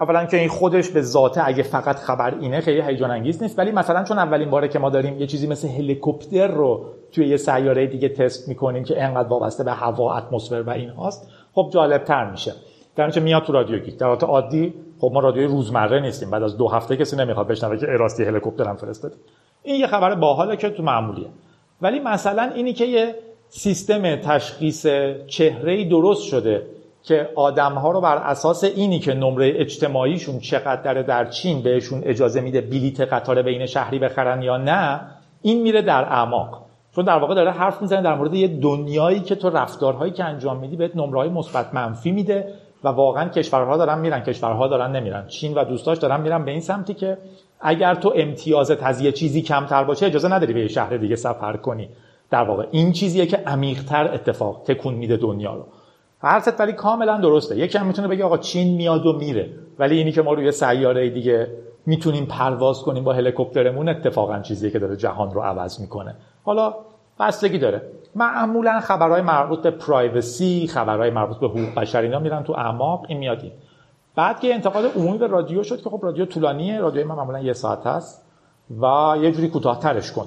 اولا که این خودش به ذاته اگه فقط خبر اینه خیلی هیجان انگیز نیست. ولی مثلا چون اولین باره که ما داریم یه چیزی مثل هلیکوپتر رو توی یه سیاره دیگه تست می‌کنیم که انقدر وابسته به هوا اتمسفر و این هاست خب جالب تر میشه. در میاد تو رادیو گیک در عادی خب ما رادیوی روزمره نیستیم. بعد از دو هفته کسی نمی‌خواد بشنوه که اراستی هلیکوپتر هم فرستاد این یه خبر باحاله که تو معمولیه. ولی مثلا اینی که یه سیستم تشخیص چهره درست شده که آدم ها رو بر اساس اینی که نمره اجتماعیشون چقدر در چین بهشون اجازه میده بلیت قطار بین شهری بخرن یا نه این میره در اعماق. چون در واقع داره حرف می‌زنه در مورد یه دنیایی که تو رفتارهایی که انجام میدی بهت نمره های مثبت منفی میده و واقعا کشورها دارن میرن کشورها دارن نمیرن. چین و دوستاش دارن میرن به این سمتی که اگر تو امتیازت از یه چیزی کمتر باشه اجازه نداری به یه شهر دیگه سفر کنی. در واقع این چیزیه که عمیق‌تر اتفاق تکون میده دنیا رو. حرفت ولی کاملا درسته. یکی هم می‌تونه بگه آقا چین میاد و میره. ولی اینی که ما روی سیاره دیگه می‌تونیم پرواز کنیم با هلیکوپترمون اتفاقا چیزیه که داره جهان رو عوض می‌کنه. حالا بستگی داره. معمولا خبرهای مربوط به پرایوسی خبرهای مربوط به حقوق بشر اینا میرن تو اعماق این میادیم بعد که انتقاد عمومی به رادیو شد که خب رادیو طولانیه رادیو من معمولا یه ساعت هست و یه جوری کوتاهترش کن.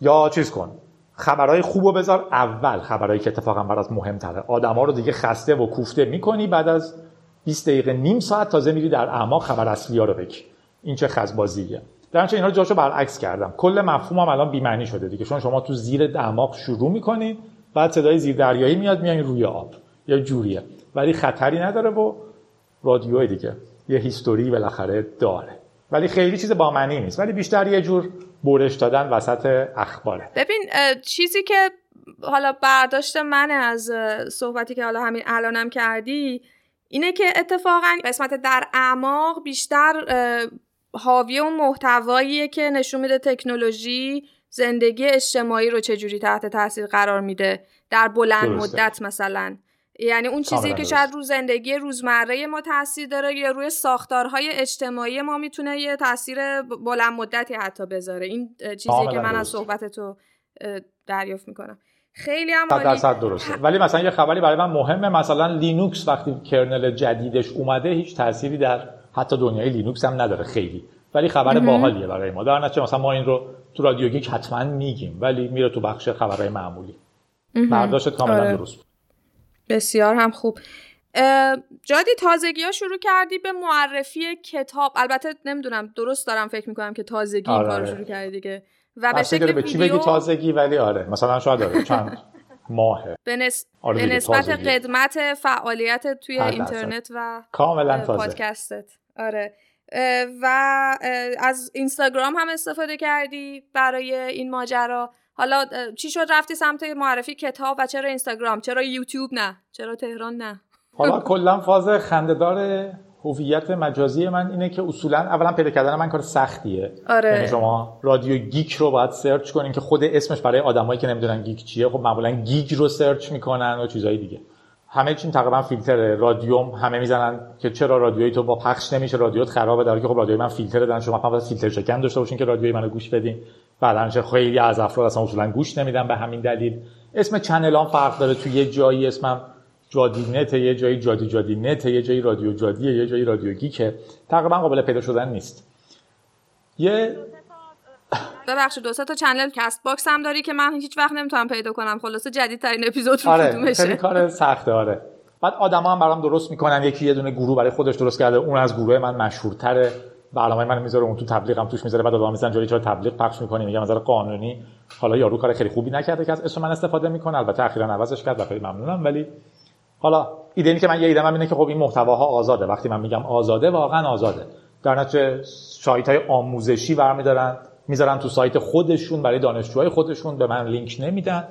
یا چیز کن. خبرهای خوب بذار. اول خبرهایی که اتفاقا برات مهمتره. آدما رو دیگه خسته و کوفته می‌کنی. بعد از 20 دقیقه نیم ساعت تازه میری در اعماق خبر اصلی ها رو بگی. این چه خزبازیه. در اینا رو جاشو برعکس کردم. کل مفهومم الان بی‌معنی شده دیگه. چون شما تو زیر اعماق شروع می‌کنید بعد صدای زیر دریایی میاد میایین روی آب. یا جوریه. ولی خطری نداره و رادیو دیگه. یه هیستوری بالاخره داره. ولی خیلی چیز با معنی نیست. ولی بیشتر یه جور برش دادن وسط اخباره. ببین چیزی که حالا برداشت من از صحبتی که حالا همین الانم کردی اینه که اتفاقا قسمت در اعماق بیشتر حاوی اون محتواییه که نشون میده تکنولوژی زندگی اجتماعی رو چجوری تحت تاثیر قرار میده در بلند مدت مثلا. یعنی اون چیزی که شاید رو زندگی روزمره ما تاثیر داره یا روی ساختارهای اجتماعی ما می‌تونه یه تاثیر بلند مدتی حتی بذاره. این چیزی که من از صحبت تو دریافت می‌کنم. خیلی هم درصد درسته. ولی مثلا یه خبری برای من مهمه مثلا لینوکس وقتی kernel جدیدش اومده هیچ تأثیری در حتی دنیای لینوکس هم نداره خیلی. ولی خبر باحالیه برای ما. در نتیجه مثلا ما این رو تو رادیو گیک حتما میگیم ولی میره تو بخش خبرهای معمولی. برداشت کاملا آره. درست. بسیار هم خوب. جادی تازگی ها شروع کردی به معرفی کتاب. البته نمی‌دونم درست دارم فکر می‌کنم که تازگی آره. کار شروع کردی دیگه. و به شکل به چی بگی تازگی ولی آره. مثلا شاید داره چند ماهه. به, نس... آره به نسبت قدمت فعالیت توی اینترنت و کاملا پادکستت. آره. و از اینستاگرام هم استفاده کردی برای این ماجرا. حالا چی شد رفتی سمت معرفی کتاب و چرا اینستاگرام؟ چرا یوتیوب نه؟ چرا تهران نه؟ حالا کلا فاز خندهدار هویت مجازی من اینه که اصولا اولا پیدا کردن من کار سختیه. آره. یعنی شما رادیو گیک رو باید search کنین که خود اسمش برای آدمایی که نمی‌دونن geek چیه. خب معمولا gig رو search می‌کنن و چیزهای دیگه. همه چیم تقریبا فیلتره. رادیوم همه می‌زنن که چرا رادیوی تو با پخش نمیشه رادیوت خرابه در که خب رادیوی من فیلتر دادن شما فقط فیلتر شکن داشته باشین که رادیوی منو گوش بدین. بعدا خیلی از افراد اصلا اصولا گوش نمیدن به همین دلیل. اسم channel فرق داره. تو یه جایی اسمم جادی نت یه جایی جادی جادی نت یه جایی رادیو جادیه یه جایی رادیو گیکه. تقریبا قابل پیدا شدن نیست. یه ببخشید دو تا channel Castbox هم داری که من هیچ وقت نمی‌تونم پیدا کنم. خلاصه جدیدترین اپیزود رو آره خیلی کار سخته آره. بعد آدما هم برام درست می‌کنن. یکی یه دونه گروه برای خودش درست کرده. اون از گروه من مشهورتره. برنامه من می‌ذاره اون تو تبلیغم توش می‌ذاره. بعد آدم می‌ذارن جوری چرا تبلیغ پخش می‌کنی میگم نظر قانونی حالا یارو کار خیلی خوبی نکرده که از اسم من استفاده می‌کنه. البته اخیرا عوضش کرد و خیلی ممنونم. ولی حالا ایده اینه که من یه ایده اینه که خب این محتواها آزاده. وقتی من میگم آزاده واقعا آزاده. در نتیجه سایت های آموزشی برمیدارن می‌ذارن تو سایت خودشون برای دانشجوهای خودشون به من لینک نمیدن.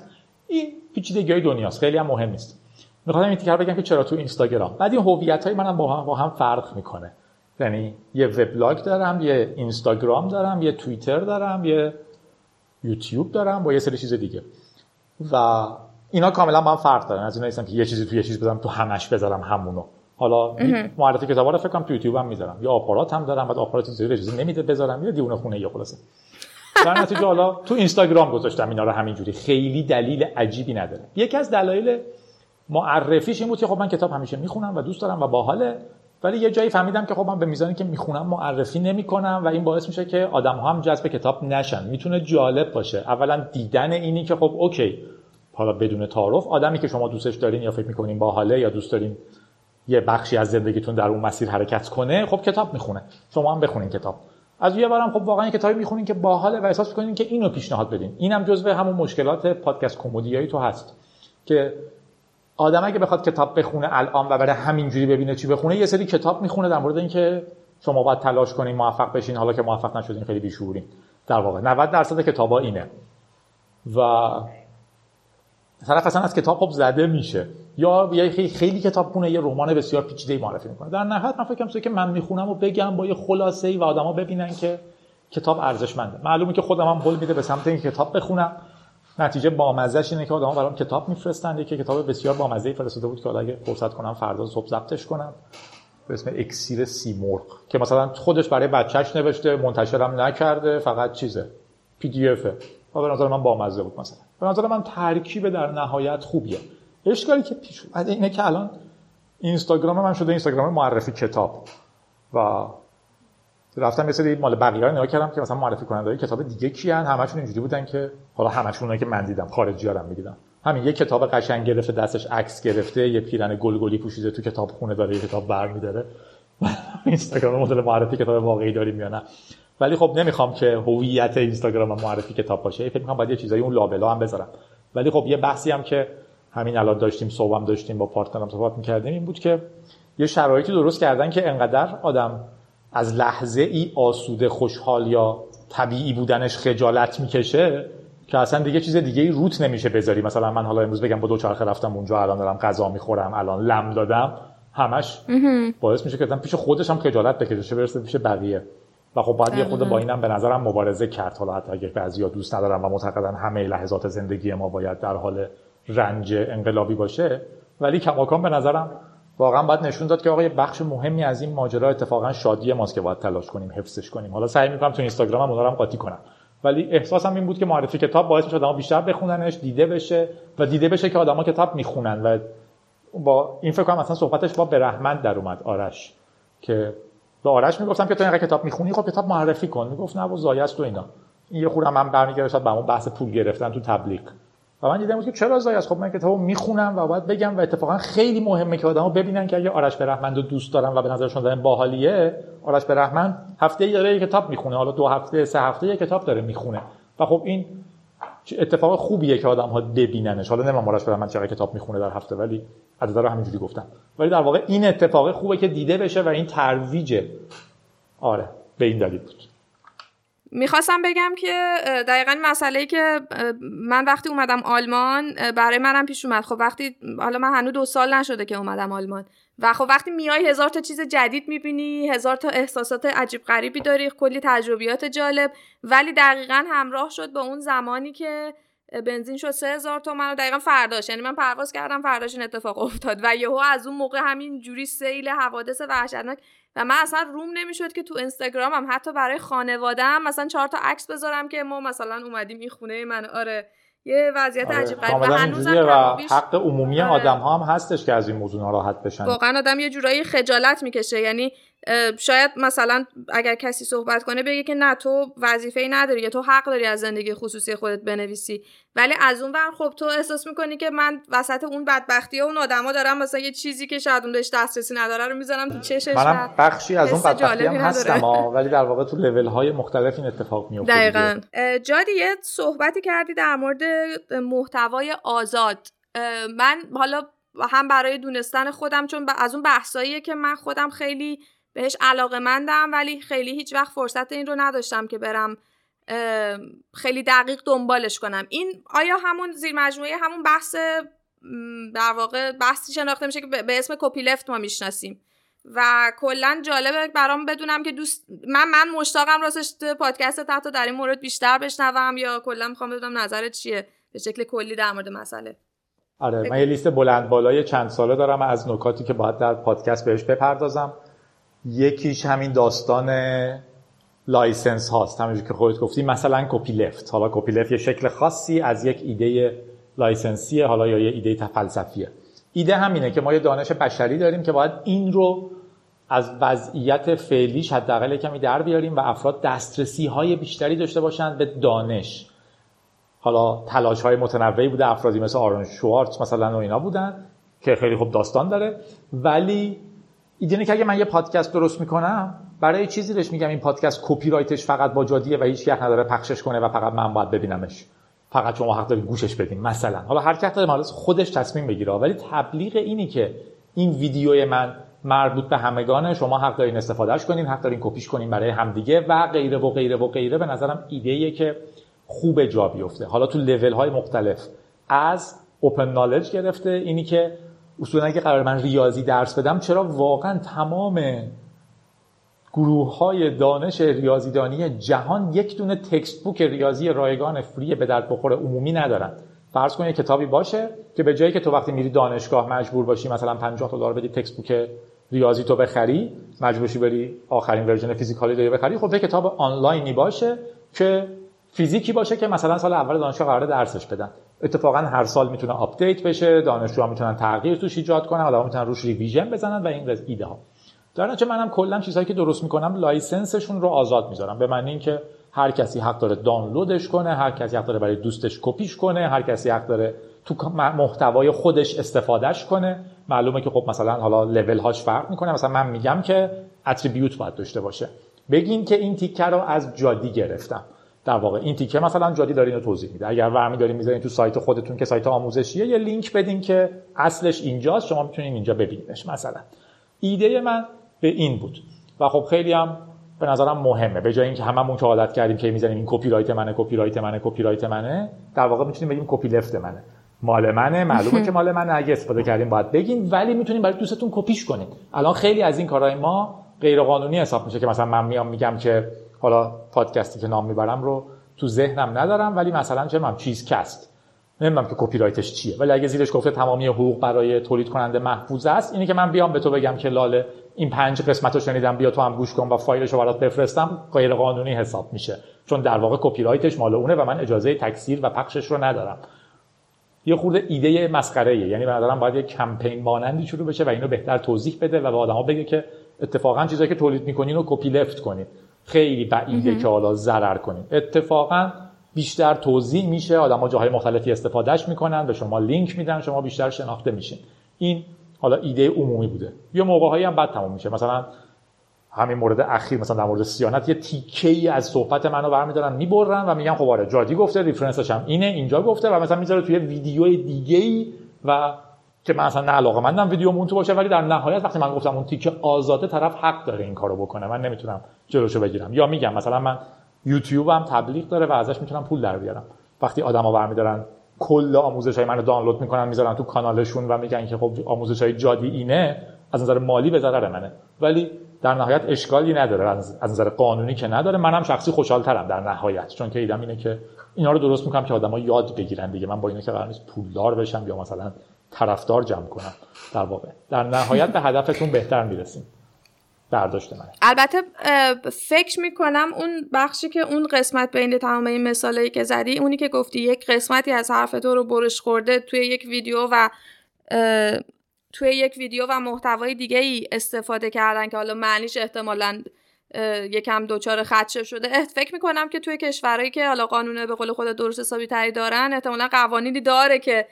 این پیچیدگی دنیاست. خیلی هم مهم نیست. می‌خوام این تیکر بگم که چرا تو اینستاگرام؟ بعد این هویت های منم با هم, با هم فرق می‌کنه. یعنی یه وبلاگ دارم یه اینستاگرام دارم یه توییتر دارم یه یوتیوب دارم با یه سری چیز دیگه. و اینا کاملا با هم فرق دارن. از اینا نیستم که یه چیزی تو یه چیز بذارم تو همش بذارم همونو. حالا معرفی کتابا رو فکر کنم تو یوتیوب هم می‌ذارم. یا آپارات هم دارم بعد آپارات چیزی اجازه نمیده بذارم یا دیونه خونه یا خلاصه. در نتیجه حالا تو اینستاگرام گذاشتم اینا رو همینجوری. خیلی دلیل عجیبی نداره. یکی از دلایل معرفیش این بود که خب من کتاب همیشه می‌خونم و دوست دارم و باحاله. ولی یه جایی فهمیدم که خب من به میزانی که می‌خونم معرفی نمی‌کنم و این باعث میشه که آدم ها هم جذب کتاب نشن. می‌تونه جالب باشه. اولا دیدن اینی که خب اوکی حالا بدون تعارف آدمی که شما دوستش دارین یا فکر می‌کنین باحاله یا دوست دارین یه بخشی از زندگیتون در اون مسیر حرکت کنه خب کتاب می‌خونه. شما هم بخونین کتاب. از یه بارم خب واقعا کتابی می‌خونین که باحاله و احساس می‌کنین که اینو پیشنهاد بدین. اینم جزو همون مشکلات پادکست کمدیایی تو هست که آدم اگه بخواد کتاب بخونه الان و برای همینجوری ببینه چی بخونه یه سری کتاب می‌خونه در مورد اینکه شما باید تلاش کنین موفق بشین حالا که موفق نشدین خیلی بیشورین در واقع 90 درصد کتابا اینه. و طرف اصلا از کتاب خب زده میشه. یا خیلی, خیلی کتاب خونه یه رمان بسیار پیچیده معرفی می‌کنه. در نهایت من فکر که من می‌خونم و بگم با یه خلاصه ای و آدما ببینن که کتاب ارزشمنده. معلومه که خودم هم هول میده به سمت اینکه کتاب بخونم. نتیجه بامزهش اینه که آدما برام کتاب میفرستن. یکی کتاب بسیار بامزه فرستاده بود که اگه فرصت کنم فردا صبح ضبطش کنم. به اسم اکسیر سیمرغ که مثلا خودش برای بچهش نوشته منتشرم نکرده فقط چیزه پی دی افه و به نظر من بامزه بود مثلا. به نظر من ترکیب در نهایت خوبیه. اشکالی که پیش اینه که الان اینستاگرام من شده اینستاگرام معرفی کتاب. و رفتم یه سری مال بقیه نگاه کردم که مثلا معرفی کننده کتاب دیگه کیان؟ همشون اینجوری بودن که حالا همشون که من دیدم خارجی ها می‌دیدم. همین یه کتاب قشنگ گرفته دستش عکس گرفته یه پیرن گلگلی پوشیده تو کتاب خونه داره یه کتاب برمیداره. اینستاگرام مدل معرفی کتاب واقعی داریم یا نه؟ ولی خب نمی‌خوام که هویت اینستاگرام معرفی کتاب باشه. فکر می‌کنم باید یه چیزایی اون لابلا هم بذارم. ولی خب یه بحثی هم که همین الان داشتیم صبحم داشتیم با پارتنرم صحبت می‌کردیم این بود که یه شرایطی درست کردن که انقدر آدم از لحظه ای آسوده خوشحال یا طبیعی بودنش خجالت می‌کشه که اصلا دیگه چیز دیگه ای روت نمیشه بذاری. مثلا من حالا امروز بگم با دو چرخه رفتم اونجا الان دارم غذا می‌خورم الان لم دادم همش باعث میشه که پیش خودش هم خجالت بکشه چه برسه پیش بقیه. و خب باید یه خود با اینم به نظرم مبارزه کرد. حالا حتی اگه بعضیا دوست ندارن و معتقدن همه لحظات زندگی ما باید در حال رنج انقلابی باشه ولی کماکان به نظرم واقعا باید نشون داد که آقا یه بخش مهمی از این ماجرا اتفاقا شادی ماست که باید تلاش کنیم حفظش کنیم. حالا سعی می‌کنم تو اینستاگرامم اونا رو هم قاطی کنم. ولی احساسم این بود که معرفی کتاب باعث میشه آدم‌ها بیشتر بخوننش دیده بشه و دیده بشه که آدما کتاب می‌خونن و با این فکر کنم مثلا صحبتش با برحمت در اومد آرش. که به آرش می‌گفتم که تو اینقدر کتاب می‌خونی خب کتاب معرفی کن. می‌گفت نه و زایه است و اینا. این یه خورم من برمیگردد به اون بحث پول گرفتن تو تبلیغ. و من دیدم که چرا زای است؟ خب من کتابو می‌خونم و باید بگم و اتفاقا خیلی مهمه که آدمو ببینن که اگه آرش برحمند رو دوست دارن و به نظرشون دارن باحالیه آرش برحمند هفته ای داره یه کتاب می‌خونه حالا دو هفته سه هفته یه کتاب داره می‌خونه. و خب این اتفاق خوبیه که آدم ها ببیننش. حالا نمی‌دونم آرش برحمند چقدر کتاب می‌خونه در هفته ولی عدد رو همینجوری گفتم. ولی در واقع این اتفاق خوبه که دیده بشه و این ترویجه. آره به این دلیل بود. می‌خواستم بگم که دقیقا مسئله که من وقتی اومدم آلمان برای منم پیش اومد. خب وقتی حالا من هنوز دو سال نشده که اومدم آلمان. و خب وقتی میای هزار تا چیز جدید می‌بینی هزار تا احساسات عجیب غریبی داری کلی تجربیات جالب. ولی دقیقا همراه شد با اون زمانی که بنزین شد سه هزار تومن و دقیقا فرداش. یعنی من پرواز کردم فرداش این اتفاق افتاد. و یهو از اون موقع همین جوری سیل حوادث وحشتناک و من اصلا روم نمی‌شد که تو اینستاگرامم حتی برای خانوادم مثلا چهار تا عکس بذارم که ما مثلا اومدیم این خونه من آره یه وضعیت آره. عجیب غریب و هنوزم و حق عمومی آره. آدم ها هم هستش که از این موضوع ناراحت بشن واقعا آدم یه جورایی خجالت می‌کشه یعنی شاید مثلا اگر کسی صحبت کنه بگه که نه تو وظیفه ای نداری یا تو حق داری از زندگی خصوصی خودت بنویسی. ولی از اون ور خب تو احساس می‌کنی که من وسط اون بدبختی ها اون آدما دارم مثلا یه چیزی که شاید اون بهش دسترسی نداره رو می‌ذارم تو چشش منم بخشی از اون بدبختی هم هستم ولی در واقع تو لول های مختلف این اتفاق میفته دقیقاً. جادی یه صحبتی کردی در مورد محتوای آزاد. من حالا هم برای دونستن خودم چون از اون بحثاییه که من خودم خیلی بهش علاقه مندم ولی خیلی هیچ وقت فرصت این رو نداشتم که برم خیلی دقیق دنبالش کنم. این آیا همون زیر مجموعه همون بحث در واقع بحثی شناخته میشه که به اسم کپی لفت ما می‌شناسیم. و کلا جالبه برام بدونم که دوست من من مشتاقم راستش پادکستت در این مورد بیشتر بشنوم یا کلا می‌خوام بدونم نظرت چیه؟ به شکل کلی در مورد مسئله. آره من یه لیست بلند بالای چند ساله دارم از نکاتی که باید در پادکست بهش بپردازم. یکیش همین داستان license هاست. همونجور که خودت گفتی مثلا copyleft. حالا copyleft یه شکل خاصی از یک ایده license یه حالا یا یه ایده فلسفیه ایده همینه که ما یه دانش بشری داریم که باید این رو از وضعیت فعلیش حداقل کمی در بیاریم و افراد دسترسی های بیشتری داشته باشند به دانش. حالا تلاش های متنوعی بوده افرادی مثل آرون شوارتز مثلا و اینا بودن که خیلی خوب داستان داره. ولی ایده که اگه من یه پادکست درست می‌کنم برای چیزی بهش میگم این پادکست کپی رایتش فقط با جادیه و هیچ حق نداره پخشش کنه و فقط من باید ببینمش. فقط شما حق دارید گوشش بدین مثلا. حالا هر کس داره خودش تصمیم بگیره. ولی تبلیغ اینی که این ویدیوی من مربوط به همگانه شما حق دارین استفادهش کنین حق دارین کپیش کنین برای همدیگه و غیره و غیره و غیره به نظرم ایده که خوب جا بیفته. حالا تو لول های مختلف. از اوپن نالج گرفته اینی که اصولا اگه قرار من ریاضی درس بدم چرا واقعا تمام گروه های دانش ریاضیدانی جهان یک دونه تکست بوک ریاضی رایگان فری به درد بخور عمومی ندارن؟ فرض کن کتابی باشه که به جایی که تو وقتی میری دانشگاه مجبور باشی مثلا 50 دلار بدی textbook ریاضی تو بخری مجبورشی بری آخرین version physical ی رو بخری خب یه کتاب آنلاینی باشه که فیزیکی باشه که مثلا سال اول دانشگاه قرار درسش بدن. اتفاقا هر سال می‌تونه آپدیت بشه دانشجوها می‌تونن تغییر توش ایجاد کنن آدم‌ها می‌تونن روش revision بزنن و این ایده ها. در نتیجه منم کلا چیزهایی که درست می‌کنم license شون رو آزاد می‌ذارم. به معنی اینکه هر کسی حق داره دانلودش کنه هر کسی حق داره برای دوستش کپیش کنه هر کسی حق داره تو محتوای خودش استفادهش کنه. معلومه که خب مثلا حالا لول هاش فرق می‌کنه. مثلا من میگم که اتریبیوت باید داشته باشه. بگین که این تیکه رو از جادی گرفتم. در واقع این تیکه مثلا جادی داره اینو توضیح میده. اگر ورمی دارین می‌ذارین تو سایت خودتون که سایت آموزشیه یه لینک بدین که اصلش اینجاست شما می‌تونین اینجا ببینیدش. مثلا ایده من به این بود. و خب خیلی هم به نظرم مهمه. به جای اینکه هممون که عادت کردیم که می‌زنیم این کپی رایت منه کپی رایت منه کپی رایت منه در واقع می‌تونیم بگیم copyleft منه. مال منه معلومه که مال منه. اگه استفاده کردیم باید بگین ولی می‌تونیم برای دوستتون کپیش کنین الان خیلی از این کارهای ما غیر قانونی حساب میشه که مثلا من میام میگم که حالا پادکستی که نام می‌برم رو تو ذهنم ندارم ولی مثلا چه چیز کست. نمی‌دونم که کپی رایتش چیه. ولی اگه زیرش گفته تمامی حقوق برای تولید کننده محفوظ است اینی که من بیام به تو بگم که لاله این پنج قسمت رو شنیدم بیا تو هم گوش کن و فایلش رو برات بفرستم غیر قانونی حساب میشه. چون در واقع کپی رایتش مال اونه و من اجازه تکثیر و پخشش رو ندارم. یه خورده ایده مسخره یعنی به نظرم باید یه کمپین مانندی شروع بشه و اینو بهتر توضیح بده و به آدما بگه که اتفاقا چیزایی که تولید می‌کنین رو copyleft کنید خیلی بعیده که حالا ضرر کنید اتفاقا بیشتر توزیع میشه آدما جاهای مختلفی استفادهش می‌کنن به شما لینک میدن شما بیشتر شناخته میشین. این حالا ایده عمومی بوده. یه موقعهایی هم بد تموم میشه. مثلا همین مورد اخیر مثلا در مورد سیانت یه تیکه ای از صحبت منو برمیدارن می‌برن و میگن خب آره جادی گفته ریفرنسش هم اینه اینجا گفته و مثلا می‌ذاره توی ویدیو دیگه ای و که من اصلا نه علاقه مندم ویدیو مون تو باشه ولی در نهایت وقتی من گفتم اون تیکه آزاده طرف حق داره این کارو بکنه من نمی‌تونم جلوشو بگیرم. یا میگم مثلا من یوتیوب هم تبلیغ داره و ازش می‌تونم پول در بیارم. وقتی آدما برمیدارن کل آموزش های منو دانلود می‌کنن می‌ذارن تو کانالشون و میگن که خب آموزش های جادی اینه از نظر مالی به ضرر منه. ولی در نهایت اشکالی نداره از نظر قانونی که نداره. منم شخصی خوشحالترم در نهایت چون که ایدم اینه که اینا رو درست می‌کنم که آدما یاد بگیرن دیگه. من با اینه که قرار نیست پولدار بشم یا مثلا طرفدار جمع کنم. در واقع. در نهایت به هدفتون بهتر می‌رسیم. برداشت من. البته فکر می‌کنم اون بخشی که اون قسمت بین تمام این مثالایی که زدی اونی که گفتی یک قسمتی از حرف تو رو برش خورده توی یک ویدیو و توی یک ویدیو و محتوای دیگه ای استفاده کردن که حالا معنیش احتمالا یکم دوچار خدشه شده. فکر می‌کنم که توی کشورهایی که حالا قانون به قول خود درست حسابی تری دارن احتمالا قوانینی داره که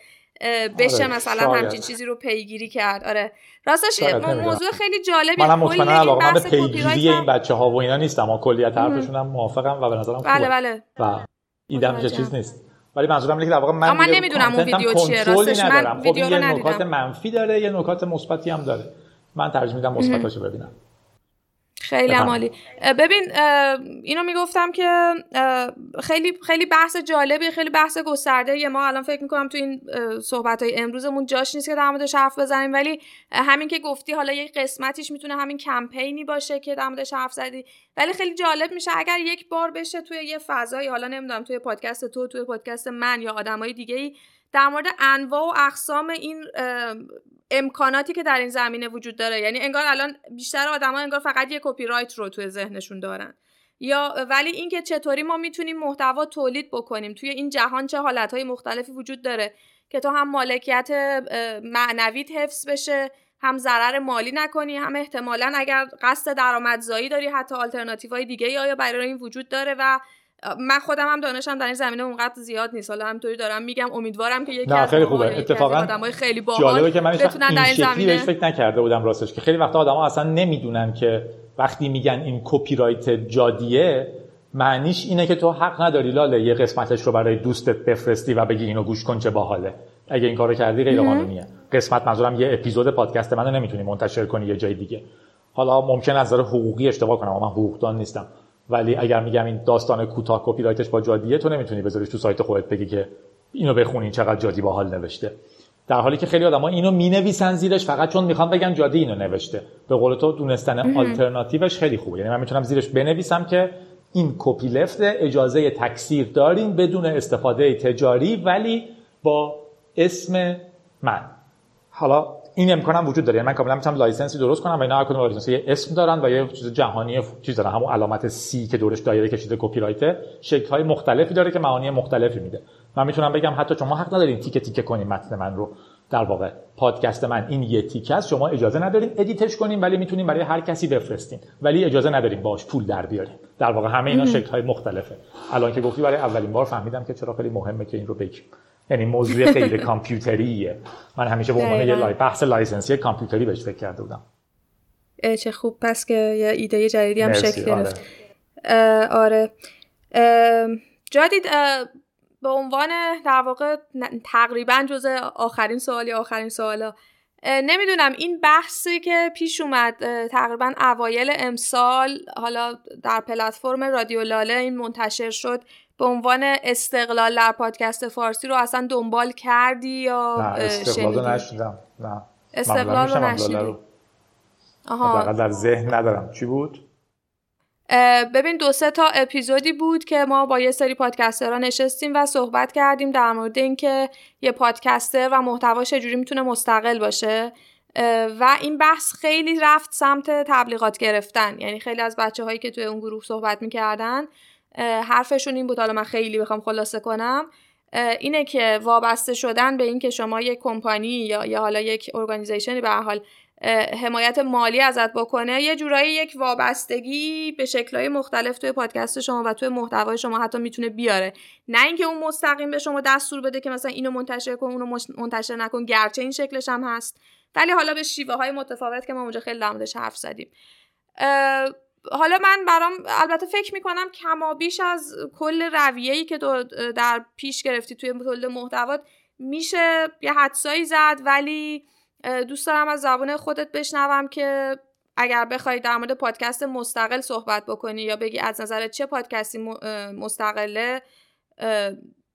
بشه آره، مثلا همچین چیزی رو پیگیری کرد. آره. راستش موضوع خیلی جالبی. منم مطمئنا علاقه من به پیگیری این بچه ها و اینا نیستم اما کلیت حرفشون هم موافقم و به نظرم بله بله. و ایدم چیز نیست. ولی منظورم اینه که در واقع من من نمی‌دونم اون ویدیو چیه. راستش من خب ویدیو یه نکات منفی داره یه نکات مثبتی هم داره. من ترجیح میدم مثبتاشو ببینم. خیلی عمالی ببین اینو می‌گفتم که خیلی خیلی بحث جالبی خیلی بحث گسترده. یه ما الان فکر می‌کنم تو این صحبت های امروزمون جاش نیست که در موردش حرف بزنیم. ولی همین که گفتی حالا یک قسمتیش می‌تونه همین کمپینی باشه که در موردش حرف زدی. ولی خیلی جالب میشه اگر یک بار بشه توی یه فضایی حالا نمی‌دونم توی پادکست تو توی پادکست من یا آدمای دیگه ای در مورد انواع و اقسام این امکاناتی که در این زمینه وجود داره. یعنی انگار الان بیشتر آدما انگار فقط یه کپی رایت رو توی ذهنشون دارن. یا ولی اینکه چطوری ما می‌تونیم محتوا تولید بکنیم توی این جهان چه حالتهای مختلفی وجود داره که تو هم مالکیت معنویت حفظ بشه هم ضرر مالی نکنی هم احتمالا اگر قصد درآمدزایی داری حتی آلترناتیوهای دیگه یا برای این وجود داره و من خودم هم دانشم در این زمینه اونقدر زیاد نیست. حالا همینطوری دارم میگم امیدوارم که یکی از خیلی خوبه. اتفاقا خیلی باحال که من بتونن در این زمینه فکر نکرده بودم راستش که خیلی وقتا آدما اصلا نمی‌دونن که وقتی میگن این کپی رایت جادیه معنیش اینه که تو حق نداری لاله یه قسمتش رو برای دوستت بفرستی و بگی اینو گوش کن چه باحاله. اگه این کارو کردی غیر قانونیه. قسمت منظورم یه اپیزود پادکست منو نمی‌تونی منتشر کنی یه جای دیگه. حالا ممکن از نظر حقوقی اشتباه کنم اما من حقوقدان نیستم. ولی اگر میگم این داستان کوتاه کپی رایتش با جادیه تو نمی‌تونی بذاریش تو سایت خودت بگی که اینو بخونین چقدر جادی با حال نوشته. در حالی که خیلی آدما اینو می‌نویسن زیرش فقط چون می‌خوان بگن جادی اینو نوشته. به قول تو دونستن آلترناتیوش خیلی خوبه. یعنی من می‌تونم زیرش بنویسم که این کپی لفت اجازه تکثیر داریم بدون استفاده تجاری ولی با اسم من. حالا این امکانم وجود داره. یعنی من کاملا می‌تونم license ی درست کنم و اینا هر کدوم license یه اسم دارن و یه چیز جهانی چیز دارن. همون علامت C که دورش دایره کشیده کپی رایت شکل های مختلفی داره که معانی مختلفی میده. من می‌تونم بگم حتی شما حق ندارین تیکه تیکه کنین متن من رو. در واقع پادکست من این یه تیکه است شما اجازه ندارین edit ش کنین ولی می‌تونین برای هر کسی بفرستین. ولی اجازه ندارین باش پول در بیارین. در واقع همه اینا شکل های مختلفه. الان که گفتی برای اولین بار فهمیدم که چرا خیلی مهمه که این رو بگیم. یعنی موضوع غیر کامپیوتریه. من همیشه به عنوان یه لای بحث license ی کامپیوتری بهش فکر کرده بودم. چه خوب. پس که یه ایده جدیدی هم شکل گرفت. آره, آره. جدید به عنوان در واقع تقریبا جز آخرین سوالی آخرین سوالا. نمی‌دونم این بحثی که پیش اومد تقریبا اوایل امسال حالا در پلتفرم رادیو لاله این منتشر شد. به عنوان استقلال در پادکست فارسی رو اصلا دنبال کردی یا نه استقلال رو نشیدم. نه. استقلال رو نشیدم آها. در ذهن ندارم. چی بود؟ ببین دو سه تا اپیزودی بود که ما با یه سری پادکسترها نشستیم و صحبت کردیم در مورد اینکه یه پادکستر و محتوا چجوری می‌تونه مستقل باشه. و این بحث خیلی رفت سمت تبلیغات گرفتن. یعنی خیلی از بچه هایی که توی اون گروه صحبت می‌کردن حرفشون این بود حالا من خیلی بخوام خلاصه کنم. اینه که وابسته شدن به اینکه شما یک کمپانی یا یا حالا یک ارگانیزیشنی به حال حمایت مالی ازت بکنه یه جورایی یک وابستگی به شکلهای مختلف توی پادکست شما و توی محتوای شما حتی می‌تونه بیاره. نه اینکه اون مستقیم به شما دستور بده که مثلا اینو منتشر کن اونو منتشر نکن گرچه این شکلش هم هست. ولی حالا به شیوه های متفاوت که ما اونجا خیلی در حرف زدیم. حالا من برام البته فکر می‌کنم کما بیش از کل رویه‌ای که در پیش گرفتی توی تولید محتوات میشه یه حدسایی زد ولی دوست دارم از زبان خودت بشنوم که اگر بخوای در مورد پادکست مستقل صحبت بکنی یا بگی از نظر چه پادکستی مستقله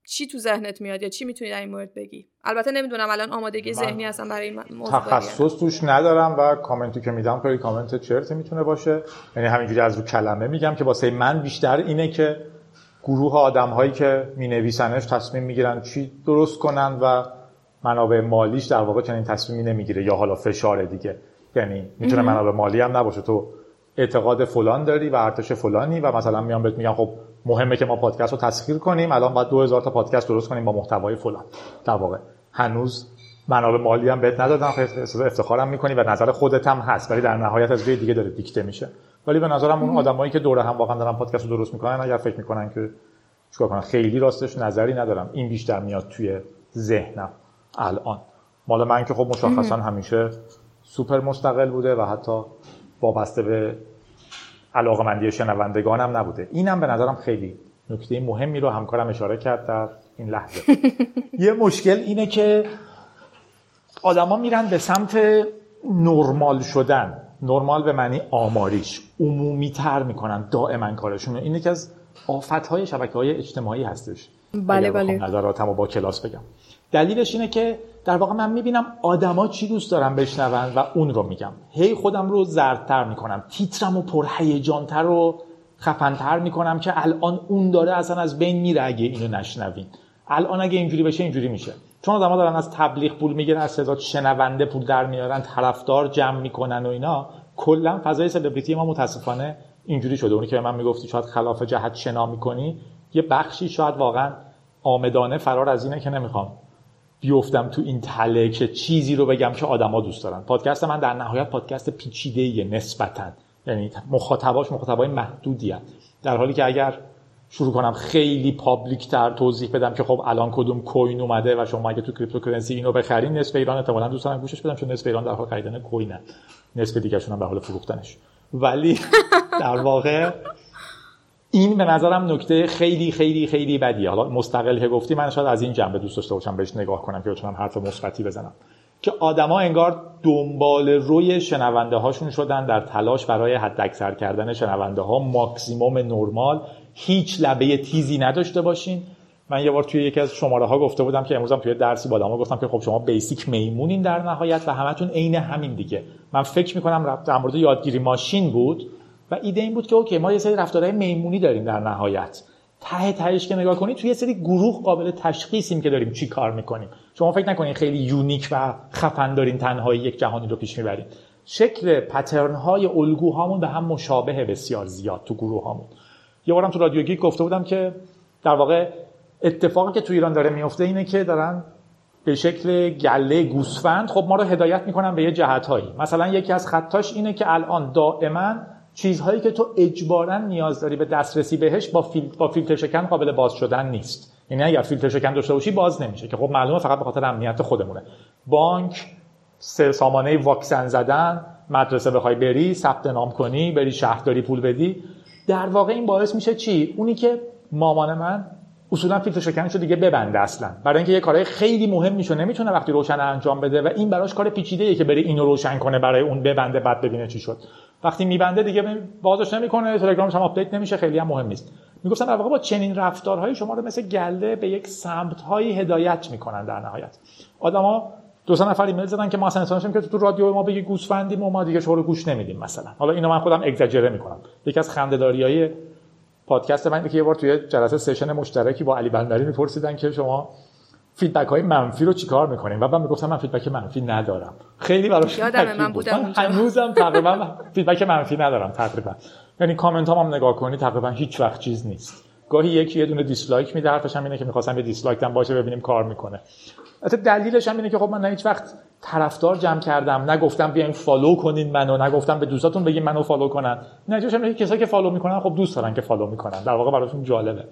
چی تو ذهنت میاد یا چی می‌تونی در این مورد بگی؟ البته نمی‌دونم الان آمادگی ذهنی هستم برای این موضوع تخصص توش ندارم و کامنتی که میدم خیلی کامنت چرت می‌تونه باشه. یعنی همینجوری از رو کلمه میگم که واسه من بیشتر اینه که گروه آدم هایی که می نویسنش تصمیم می‌گیرن چی درست کنن و منابع مالیش در واقع چنین تصمیمی نمی‌گیره یا حالا فشار دیگه. یعنی می‌تونه منابع مالی هم نباشه. تو اعتقاد فلان داری و ارتش فلانی و مثلا میام بهت میگم خب مهمه که ما پادکست رو تسخیر کنیم. الان باید 2000 تا پادکست درست کنیم با محتوای فلان. در واقع هنوز منابع مالی هم بهت ندادن احساس افتخارم می‌کنی و نظر خودت هم هست ولی در نهایت از روی دیگه داره دیکته میشه. ولی به نظرم اون آدمایی که دوره هم واقعا دارن پادکست رو درست می‌کنن اگر فکر می‌کنن که چیکار کنن خیلی راستش نظری ندارم. این بیشتر میاد توی ذهنم الان. مال من که خب مشخصا همیشه سوپر مستقل بوده و حتی وابسته به علاقمندی شنوندگانم نبوده. اینم به نظرم خیلی نکته مهمی رو همکارم اشاره کرد در این لحظه. یه مشکل اینه که آدما میرن به سمت نرمال شدن. نرمال به معنی آماریش. عمومی تر می‌کنن. دائما کارشون اینه. که از آفت های شبکه های اجتماعی هستش. بله بله. نظراتم با کلاس بگم. دلیلش اینه که در واقع من می‌بینم آدما چی دوست دارن بشنون و اون رو میگم. هی خودم رو زردتر می‌کنم. تیترم و پرهیجانتر و خفنتر می‌کنم که الان اون داره اصلا از بین میره اگه اینو نشنوین. الان اگه اینجوری بشه اینجوری میشه. چون آدما دارن از تبلیغ پول می‌گیرن از تعداد شنونده پول در میارن طرفدار جمع می‌کنن و اینا کلا فضای سلبریتی ما متاسفانه اینجوری شده. اونی که من می‌گفتی شاید خلاف جهت شنا می‌کنی یه بخشی شاید واقعا آمدانه فرار از اینه که نمی‌خوام بیفتم تو این تله که چیزی رو بگم که آدما دوست دارن. پادکست من در نهایت پادکست پیچیده نسبتا. یعنی مخاطباش مخاطبای محدودی هست. در حالی که اگر شروع کنم خیلی public تر توضیح بدم که خب الان کدوم coin اومده و شما اگه تو cryptocurrency اینو بخرین نصف ایران احتمالاً دوست دارن گوشش بدن چون نصف ایران در حال خریدن coin ه. نصف دیگه هم به حال فروختنش. ولی در واقع این به نظرم نکته خیلی خیلی خیلی بدیه. حالا مستقل که گفتی من شاید از این جنبه دوست داشته باشم بهش نگاه کنم که بتونم حرف مثبتی بزنم. که آدما انگار دنباله‌روی شنونده هاشون شدن در تلاش برای حداکثر کردن شنونده ها ماکسیموم نرمال هیچ لبه تیزی نداشته باشین. من یه بار توی یکی از شماره ها گفته بودم که امروزم توی درسی با آدما گفتم که خب شما basically میمونین در نهایت و همتون عین همین دیگه. من فکر می‌کنم در مورد یادگیری ماشین بود. و ایده این بود که OK ما یه سری رفتارهای میمونی داریم در نهایت. ته تهش که نگاه کنید توی یه سری گروه قابل تشخیصیم که داریم چی کار می‌کنیم. شما فکر نکنید خیلی unique و خفن دارین تنهایی یک جهانی رو پیش می‌برید شکل پترن های الگوهامون به هم مشابه بسیار زیاد تو گروه هامون یه بارم تو رادیو گیک گفته بودم که در واقع اتفاقی که تو ایران داره میفته اینه که دارن به شکل گله گوسفند خب ما رو هدایت می‌کنن به یه جهتهایی. مثلا یکی از خطاش اینه که الان دائما چیزهایی که تو اجبارا نیاز داری به دسترسی بهش با, فیل... با فیلتر شکن قابل باز شدن نیست. یعنی اگر فیلتر شکن داشته باشی باز نمیشه که خب معلومه فقط به خاطر امنیت خودمونه. بانک سامانه واکسن زدن مدرسه بخوای بری ثبت نام کنی بری شهرداری پول بدی. در واقع این باعث میشه چی؟ اونی که مامان من اصولا فیلتر شکنش رو دیگه ببنده اصلا. برای اینکه یه کارهای خیلی مهم میشه نمی‌تونه وقتی روشن انجام بده و این براش کار پیچیده ای که بره اینو روشن کنه برای اون ببنده بعد ببینه چی شد. وقتی میبنده دیگه بازش نمی‌کنه تلگرامش هم آپدیت نمیشه خیلی هم مهم نیست. می‌گفتن در واقع با چنین رفتارهایی شما رو مثل گله به یک سمتهایی هدایت می‌کنن در نهایت. آدما دو سه نفر ایمیل زدن که ما اصلا که تو رادیو ما بگی گوسفندیم و ما دیگه شما رو گوش نمیدیم مثلا. حالا اینو من خودم اگزاجره می‌کنم. یکی از خنده‌داریای پادکست من که یه بار توی جلسه session مشترکی با علی بندری میپرسیدن که شما feedback های منفی رو چیکار می‌کنیم؟ و من می‌گفتم من feedback منفی ندارم. خیلی براش یادم من بودم اونجا. هنوزم تقریبا feedback منفی ندارم تقریبا. یعنی کامنت هم, هم نگاه کنی تقریبا هیچ وقت چیز نیست. گاهی یکی یه دونه dislike میده حرفش هم اینه که می‌خواستم یه dislike هم باشه ببینیم کار می‌کنه. البته دلیلش هم اینه که خب من نه هیچ وقت طرفدار جمع کردم. نگفتم بیاین follow کنین منو نگفتم به دوستاتون بگین منو follow کنن. اینه که کسایی که follow می‌کنن خب دوست دارن که follow می‌کنن. در واقع براشون جالبه.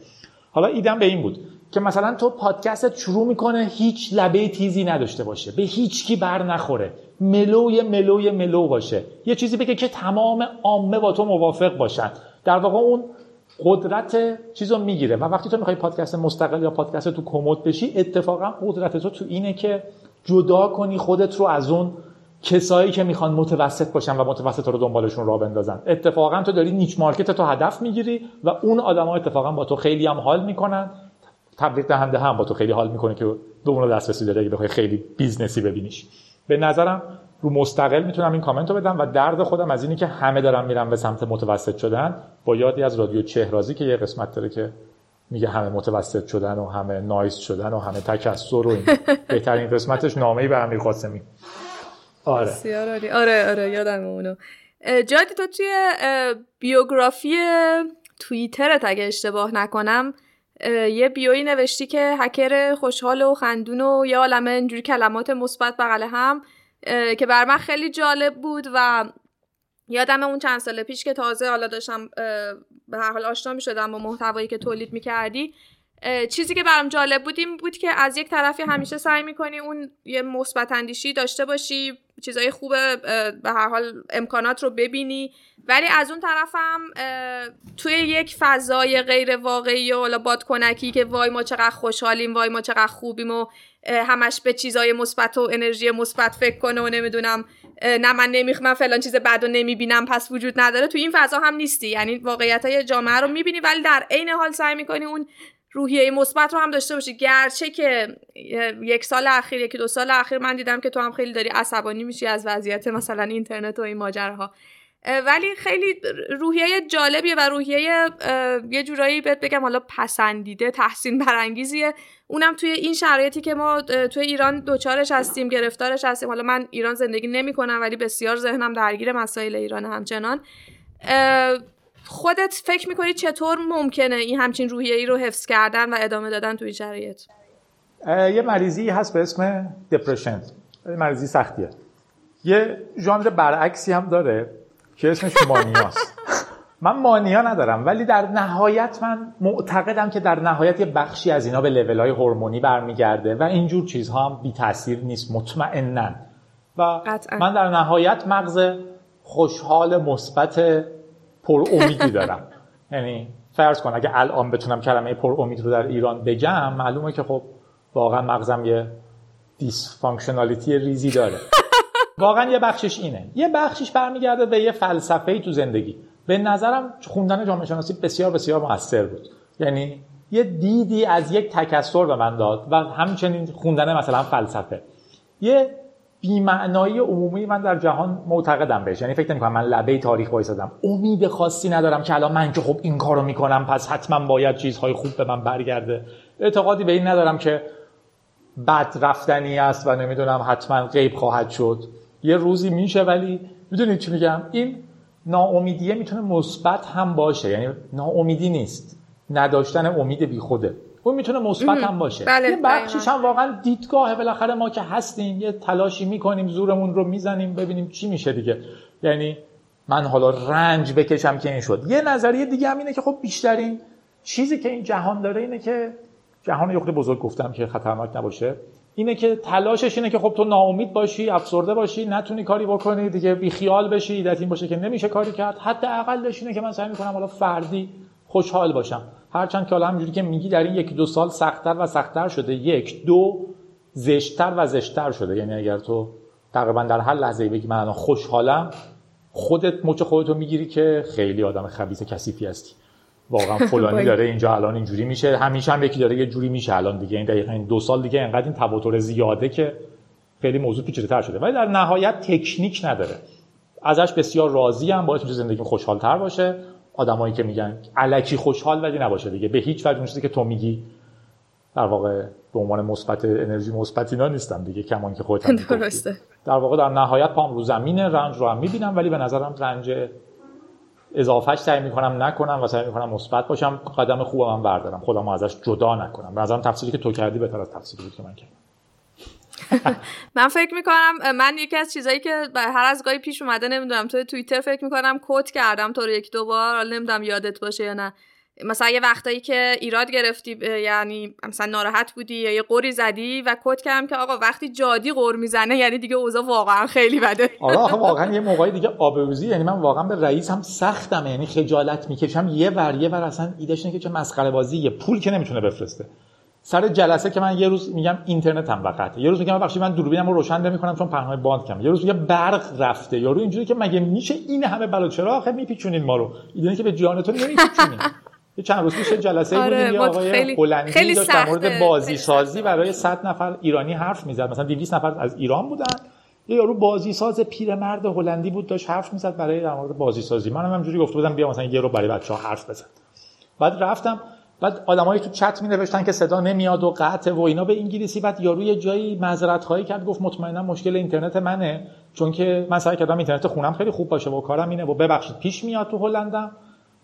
حالا ایدم به این بود که مثلا تو پادکست شروع می‌کنه هیچ لبه تیزی نداشته باشه به هیچ کی بر نخوره mellow ی mellow ی mellow باشه. یه چیزی بگه که تمام عامه با تو موافق باشن. در واقع اون قدرت چیز رو می‌گیره. و وقتی تو می‌خوای پادکست مستقل یا پادکست تو کمد بشی اتفاقا قدرت تو تو اینه که جدا کنی خودت رو از اون کسایی که می‌خوان متوسط باشن و متوسط رو دنبالشون راه بندازن. اتفاقا تو داری niche market تو هدف می‌گیری و اون آدما اتفاقا با تو خیلی هم حال می‌کنن. تبلیغ دهنده هم با تو خیلی حال می‌کنه که به اون دسترسی داره اگه بخوای خیلی business ی ببینیش. به نظرم رو مستقل می‌تونم این کامنت رو بدم و درد خودم از اینی که همه دارن میرن به سمت متوسط شدن. با یادی از رادیو چهرازی که یه قسمت داره که میگه همه متوسط شدن و همه نایس شدن و همه تکسر و این. بهترین قسمتش نامه به امیر قاسمی. آره. آره آره یادم اونو. جادی تو توی بیوگرافی توییترت اگه اشتباه نکنم یه بیوی نوشتی که هکر خوشحال و خندون و یه عالمه اینجوری کلمات مثبت بغل هم که بر من خیلی جالب بود و یادم اون چند سال پیش که تازه حالا داشتم به هر حال آشنا می شدم با محتوایی که تولید می کردی چیزی که برام جالب بود این بود که از یک طرفی همیشه سعی می‌کنی اون یه مثبت اندیشی داشته باشی چیزای خوب به هر حال امکانات رو ببینی. ولی از اون طرفم توی یک فضای غیر واقعی و حالا بادکنکی که وای ما چقدر خوشحالیم وای ما چقدر خوبیم و همش به چیزای مثبت و انرژی مثبت فکر کنه و نمی‌دونم نه من نمی‌خوام فلان چیز بد و نمی‌بینم پس وجود نداره. تو این فضا هم نیستی. یعنی واقعیت های جامعه رو می‌بینی ولی در عین حال سعی می‌کنی اون روحیه مثبت رو هم داشته باشی. گرچه که یک سال اخیر یکی دو سال اخیر من دیدم که تو هم خیلی داری عصبانی میشی از وضعیت مثلا اینترنت و این ماجراها. ولی خیلی روحیه جالبیه و روحیه یه جورایی بهت بگم حالا پسندیده تحسین برانگیزیه. اونم توی این شرایطی که ما توی ایران دوچارش هستیم گرفتارش هستیم. حالا من ایران زندگی نمی کنم ولی بسیار ذهنم درگیر مسائل ایران همچنان. خودت فکر می‌کنی چطور ممکنه این همچین روحیه ای رو حفظ کردن و ادامه دادن توی این شرایط؟ یه مریضی هست به اسم دپرشن مریضی سختیه. یه ژانر برعکسی هم داره که اسمش مانیاست. من مانیا ندارم ولی در نهایت من معتقدم که در نهایت یه بخشی از اینا به لول های هورمونی برمیگرده و اینجور چیزها هم بی تاثیر نیست مطمئنا. و من در نهایت مغز خوشحال مثبت پر امیدی دارم. یعنی فرض کن اگه الان بتونم کلمه پر امید رو در ایران بگم معلومه که خب واقعا مغزم یه dysfunctionality ریزی داره. واقعا یه بخشش اینه. یه بخشش برمیگرده به یه فلسفه ای تو زندگی. به نظرم خوندن جامعه شناسی بسیار بسیار موثر بود. یعنی یه دیدی از یک تکثر به من داد و همچنین خوندن مثلا فلسفه. یه بیمعنایی عمومی من در جهان معتقدم بهش. یعنی فکر نمی‌کنم من لبه تاریخ وایسادم. امید خاصی ندارم که الان من که خب این کارو می‌کنم پس حتما باید چیزهای خوب به من برگرده. اعتقادی به این ندارم که بد رفتنی است و نمی‌دونم حتما غیب خواهد شد. یه روزی میشه ولی می‌دونید چی میگم؟ این ناامیدیه می‌تونه مثبت هم باشه. یعنی ناامیدی نیست. نداشتن امید بیخوده. اون می‌تونه مثبت هم باشه. بله یه بخشیش هم واقعا دیدگاه بالاخره ما که هستیم یه تلاشی می‌کنیم زورمون رو می‌زنیم ببینیم چی میشه دیگه. یعنی من حالا رنج بکشم که این شد. یه نظریه دیگه هم اینه که خب بیشترین چیزی که این جهان داره اینه که جهان یخت بزرگ گفتم که خطرناک نباشه. اینه که تلاشش اینه که خب تو ناامید باشی افسرده باشی نتونی کاری بکنی دیگه بی خیال بشی ایدت این باشه که نمیشه کاری کرد. حتی اقلش اینه که من سعی می‌کنم حالا فردی خوشحال باشم. هرچند که حالا همینجوری که میگی در این یکی دو سال سختتر و سختتر شده. یک دو زشتتر و زشتتر شده. یعنی اگر تو تقریبا در هر لحظه بگی من خوشحالم خودت مچ خودتو می‌گیری که خیلی آدم خبیث کثیفی هستی. واقعا فلانی داره اینجا الان اینجوری میشه. همیشه هم یکی داره یه جوری میشه الان دیگه. این دقیقا این دو سال دیگه انقدر این تواتر زیاده که خیلی موضوع پیچیده شده. ولی در نهایت تکنیک نداره. ازش بسیار راضی هم. باعث میشه زندگی خوشحال تر باشه. آدمایی که میگن علکی خوشحال ولی نباشه دیگه. به هیچ وجه چیزی که تو میگی در واقع به عنوان مثبت انرژی مثبت اینا نیستم دیگه کمان که خودت درسته. در واقع در نهایت پام رو زمین رنج رو هم می‌بینم ولی به نظرم رنج اضافهش سعی می‌کنم نکنم و سعی می‌کنم مثبت باشم. قدم خوبم هم بردارم. خودم ازش جدا نکنم. به نظرم تفسیری که تو کردی بهتر از تفسیری بود که من کردم. من فکر می‌کنم من یکی از چیزایی که هر از گاهی پیش اومده نمی‌دونم توی توییتر فکر می‌کنم کوت کردم تو رو یک دو بار نمی‌دونم یادت باشه یا نه. مثلا یه وقتایی که ایراد گرفتی یعنی مثلا ناراحت بودی یا یه قوری زدی و کد کردم که آقا وقتی جادی قور می‌زنه یعنی دیگه اوضاع واقعا خیلی بده. آخه واقعا یه موقعی دیگه آبروزی یعنی من واقعا به رئیس هم سختم یعنی خجالت می‌کشم. یه ور یه ور اصلا ایدهش اینه که چه مسخره بازی یه پول که نمی‌تونه بفرسته. سر جلسه که من یه روز میگم اینترنت هم وقته. یه روز میگم بخشی من دوربینم رو روشن نمی‌کنم چون پهنای باند کم یه روز میگم برق رفته. یارو اینجوری که مگه میشه این همه بلا چرا آخه میپیچونین ما رو؟ اینه که به جانتون نمیپیچونین. یه چند روز پیش جلسه آره، بودیم یه ما آقای خیلی- هلندی خیلی داشت در مورد. بازی سازی برای 100 نفر ایرانی حرف می‌زد. مثلا 200 نفر از ایران بودن. یه یارو بازی ساز پیرمرد هلندی بود داشت حرف می‌زد برای در مورد بازی سازی منم همینجوری گفته بودم بیا مثلا یه رو برای بچه‌ها حرف بزن. بعد رفتم بعد آدمایی تو چت می نوشتن که صدا نمیاد و قطع و اینا به انگلیسی. بعد یارو یه جایی معذرت خواهی کرد گفت مطمئنا مشکل اینترنت منه چون که من سعی کردم اینترنت خونم خیلی خوب باشه و کارم اینه و ببخشید پیش میاد تو هلندم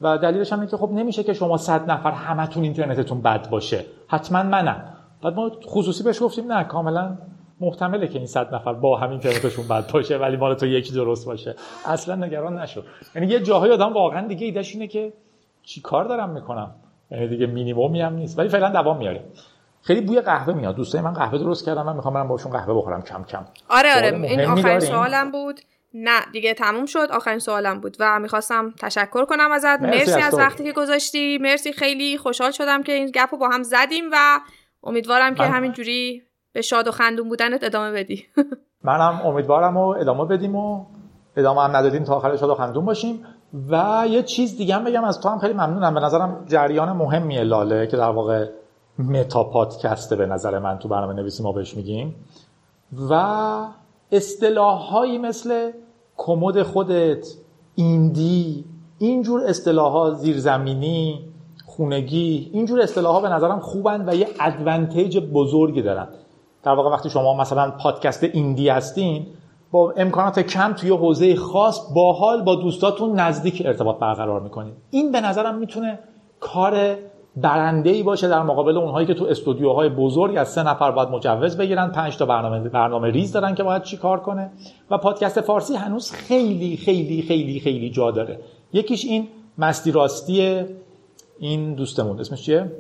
و دلیلش هم اینه که خب نمیشه که شما 100 نفر همتون اینترنتتون بد باشه. حتما منم. بعد ما خصوصی بهش گفتیم نه کاملا محتمله که این 100 نفر با هم اینترنتشون بد باشه ولی مال تو یکی درست باشه. اصلا نگران نشو. یعنی یه جاهای آدم واقعا دیگه ایدهش اینه که چی کار دارم می‌کنم؟ یعنی دیگه مینیمومی هم نیست. ولی فعلا دوام میاریم خیلی بوی قهوه میاد. دوستای من قهوه درست کردم؟ من می‌خوام برم باشون قهوه بخورم کم کم. آره آره. این آخرین؟ سوالم بود. نه دیگه تموم شد. آخرین سوالم بود و می‌خواستم تشکر کنم ازت. مرسی مرسی, از از. وقتی که گذاشتی. مرسی. خیلی خوشحال شدم که این گپ رو با هم زدیم و امیدوارم که من- همینجوری به شاد و خندون بودنت ادامه بدی. منم امیدوارم و ادامه بدیم و ادامه هم ندادیم تا آخر شاد و خندون باشیم. و یه چیز دیگه هم بگم از تو هم خیلی ممنونم. به نظرم جریان مهمیه لاله که در واقع متا پادکسته به نظر من تو برنامه نویسی ما بهش میگیم. و اصطلاحهایی مثل کمد خودت ایندی اینجور اصطلاح ها زیرزمینی خونگی اینجور اصطلاح ها به نظرم خوبن و یه ادوانتیج بزرگی دارن. در واقع وقتی شما مثلا پادکست ایندی هستین با امکانات کم توی حوزه خاص باحال با دوستاتون نزدیک ارتباط برقرار می‌کنید. این به نظرم می‌تونه کار برنده ای باشه در مقابل اونهایی که تو استودیوهای بزرگ از سه نفر باید مجوز بگیرن پنج تا برنامه برنامه ریز دارن که باید چی کار کنه. و پادکست فارسی هنوز خیلی خیلی خیلی خیلی جا داره. یکیش این مستی راستی این دوستمون. اسمش چیه؟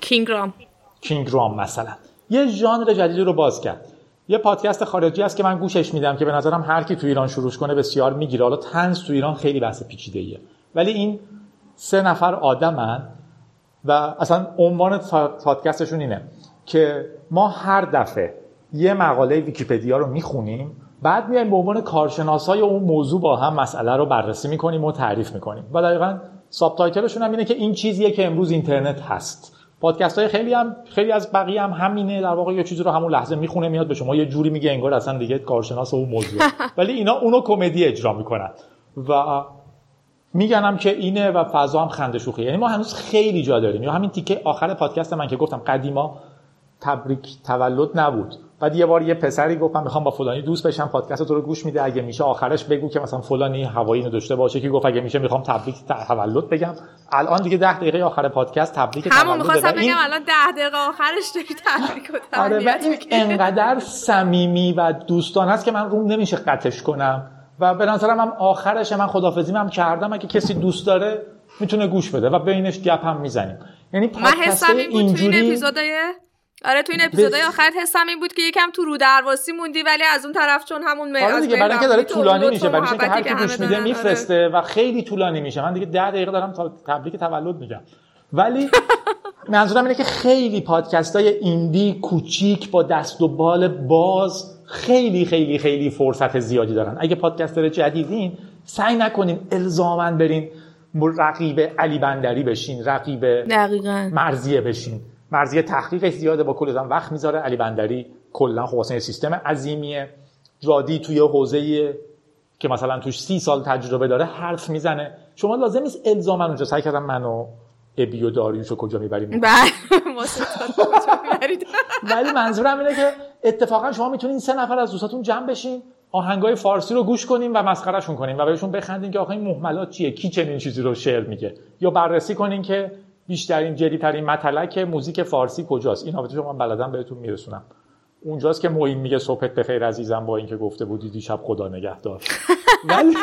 کینگرام کینگ رام مثلا. یه ژانر جدیدی رو باز کرد. یه پادکست خارجی است که من گوشش میدم که به نظرم هر کی تو ایران شروع کنه بسیار می‌گیره. حالا تنز تو ایران خیلی بحث پیچیده ایه ولی این سه نفر آدمن و اصلا عنوان پادکستشون اینه که ما هر دفعه یه مقاله ویکیپدیا رو می‌خونیم بعد میایم به عنوان کارشناسای اون موضوع با هم مسئله رو بررسی می‌کنیم و تعریف می‌کنیم. و دقیقا ساب تایتلشون هم اینه که این چیزیه که امروز اینترنت هست. پادکست های خیلی هم خیلی از بقیه هم همینه. در واقع یه چیزی رو همون لحظه می‌خونه میاد به شما یه جوری میگه انگار اصلا دیگه کارشناس اون موضوع ولی اینا اونو کمدی اجرا می‌کنن. و میگنم که اینه و فضا هم خنده شوخی یعنی ما هنوز خیلی جا داریم. یا همین تیکه آخر پادکست من که گفتم قدیما تبریک تولد نبود. بعد یه بار یه پسری گفت من می‌خوام با فلانی دوست بشم پادکست تو رو گوش میده اگه میشه آخرش بگو که مثلا فلانی هوایی اینو داشته باشه. که گفت اگه میشه می‌خوام تبریک تولد بگم. الان دیگه ده دقیقه آخر پادکست تبریک همون می‌خواستم و این- بگم الان ده دقیقه آخرش داری تبریک و آره و این. انقدر صمیمی و دوستانه است که من روم نمیشه قطعش کنم. و به نظرم هم آخرش من خدافزی هم کردم. اگه کسی دوست داره می‌تونه گوش بده و بینش گپ هم می‌زنیم. یعنی من پادکست حسم این بود تو این اینجوری اپیزودای آره تو این اپیزودای بس- آخرت حسم این بود که یکم تو رو درواسی موندی ولی از اون طرف چون همون م- آره دیگه برای اینکه داره طولانی میشه برای اینکه هر کی گوش میده دارن. آره. میفرسته و خیلی طولانی میشه. من دیگه ده دقیقه دارم تا تبریک تولد میگم. ولی منظورم اینه که خیلی پادکست های ایندی کوچیک با دست و بال باز خیلی خیلی خیلی فرصت زیادی دارن. اگه پادکستر جدیدین سعی نکنین الزاما برین رقیب علی بندری بشین رقیب دقیقاً. مرزیه بشین. مرزیه تحقیقش زیاده با کل آدم وقت می‌ذاره. علی بندری کلا خب اصلا سیستم عظیمیه. جادی توی حوزه که مثلا توش سی سال تجربه داره حرف می‌زنه. شما لازم نیست الزاما اونجا سعی کردم منو ابی و داریوش رو کجا می‌بریم؟ بله؟ ولی منظورم اینه که اتفاقا شما می‌تونین سه نفر از دوستاتون جمع بشین آهنگای فارسی رو گوش کنیم و مسخرهشون کنیم و بهشون بخندین که آخه این محملات چیه؟ کی چنین چیزی رو شعر میگه؟ یا بررسی کنین که بیشترین جدیترین مطلق موزیک فارسی کجاست؟ این البته شما بلدم بهتون میرسونم. اونجاست که معین میگه صبحت بخیر عزیزم با اینکه گفته بودی دیشب خدا نگهدار. ولی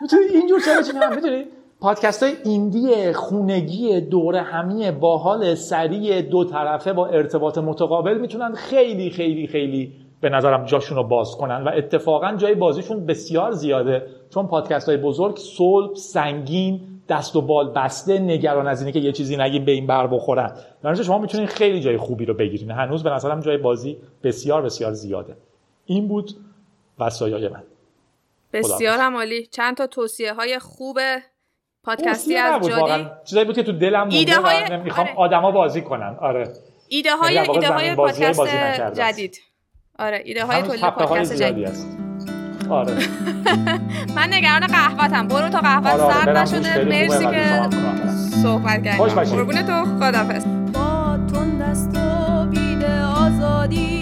می‌تونی اینجور چرا هم می‌دونی؟ پادکست های ایندی خونگی دور همی باحال سریع دو طرفه با ارتباط متقابل می‌تونن خیلی خیلی خیلی به نظرم جاشون رو باز کنن و اتفاقا جای بازیشون بسیار زیاده. چون پادکست های بزرگ صلب سنگین دست و بال بسته نگران از اینه که یه چیزی نگیم به این بر بخورن. در شما می‌تونید خیلی جای خوبی رو بگیرین. هنوز به نظرم جای بازی بسیار بسیار زیاده. این بود وصایای من. بسیار عالی. چند تا توصیه های خوب پادکستی از جادی. چیزایی بود که تو دلم ایده های... می‌خوام آره. آدما بازی کنن. آره. ایده های یعنی ایده های پادکست جدید. آره ایده های تولید پادکست جدید. آره. من نگران قهوتم برو تا قهوه آره, آره، سرد نشده مرسی که صحبت کردیم قربون تو. خدافظ با تون دست و بید آزادی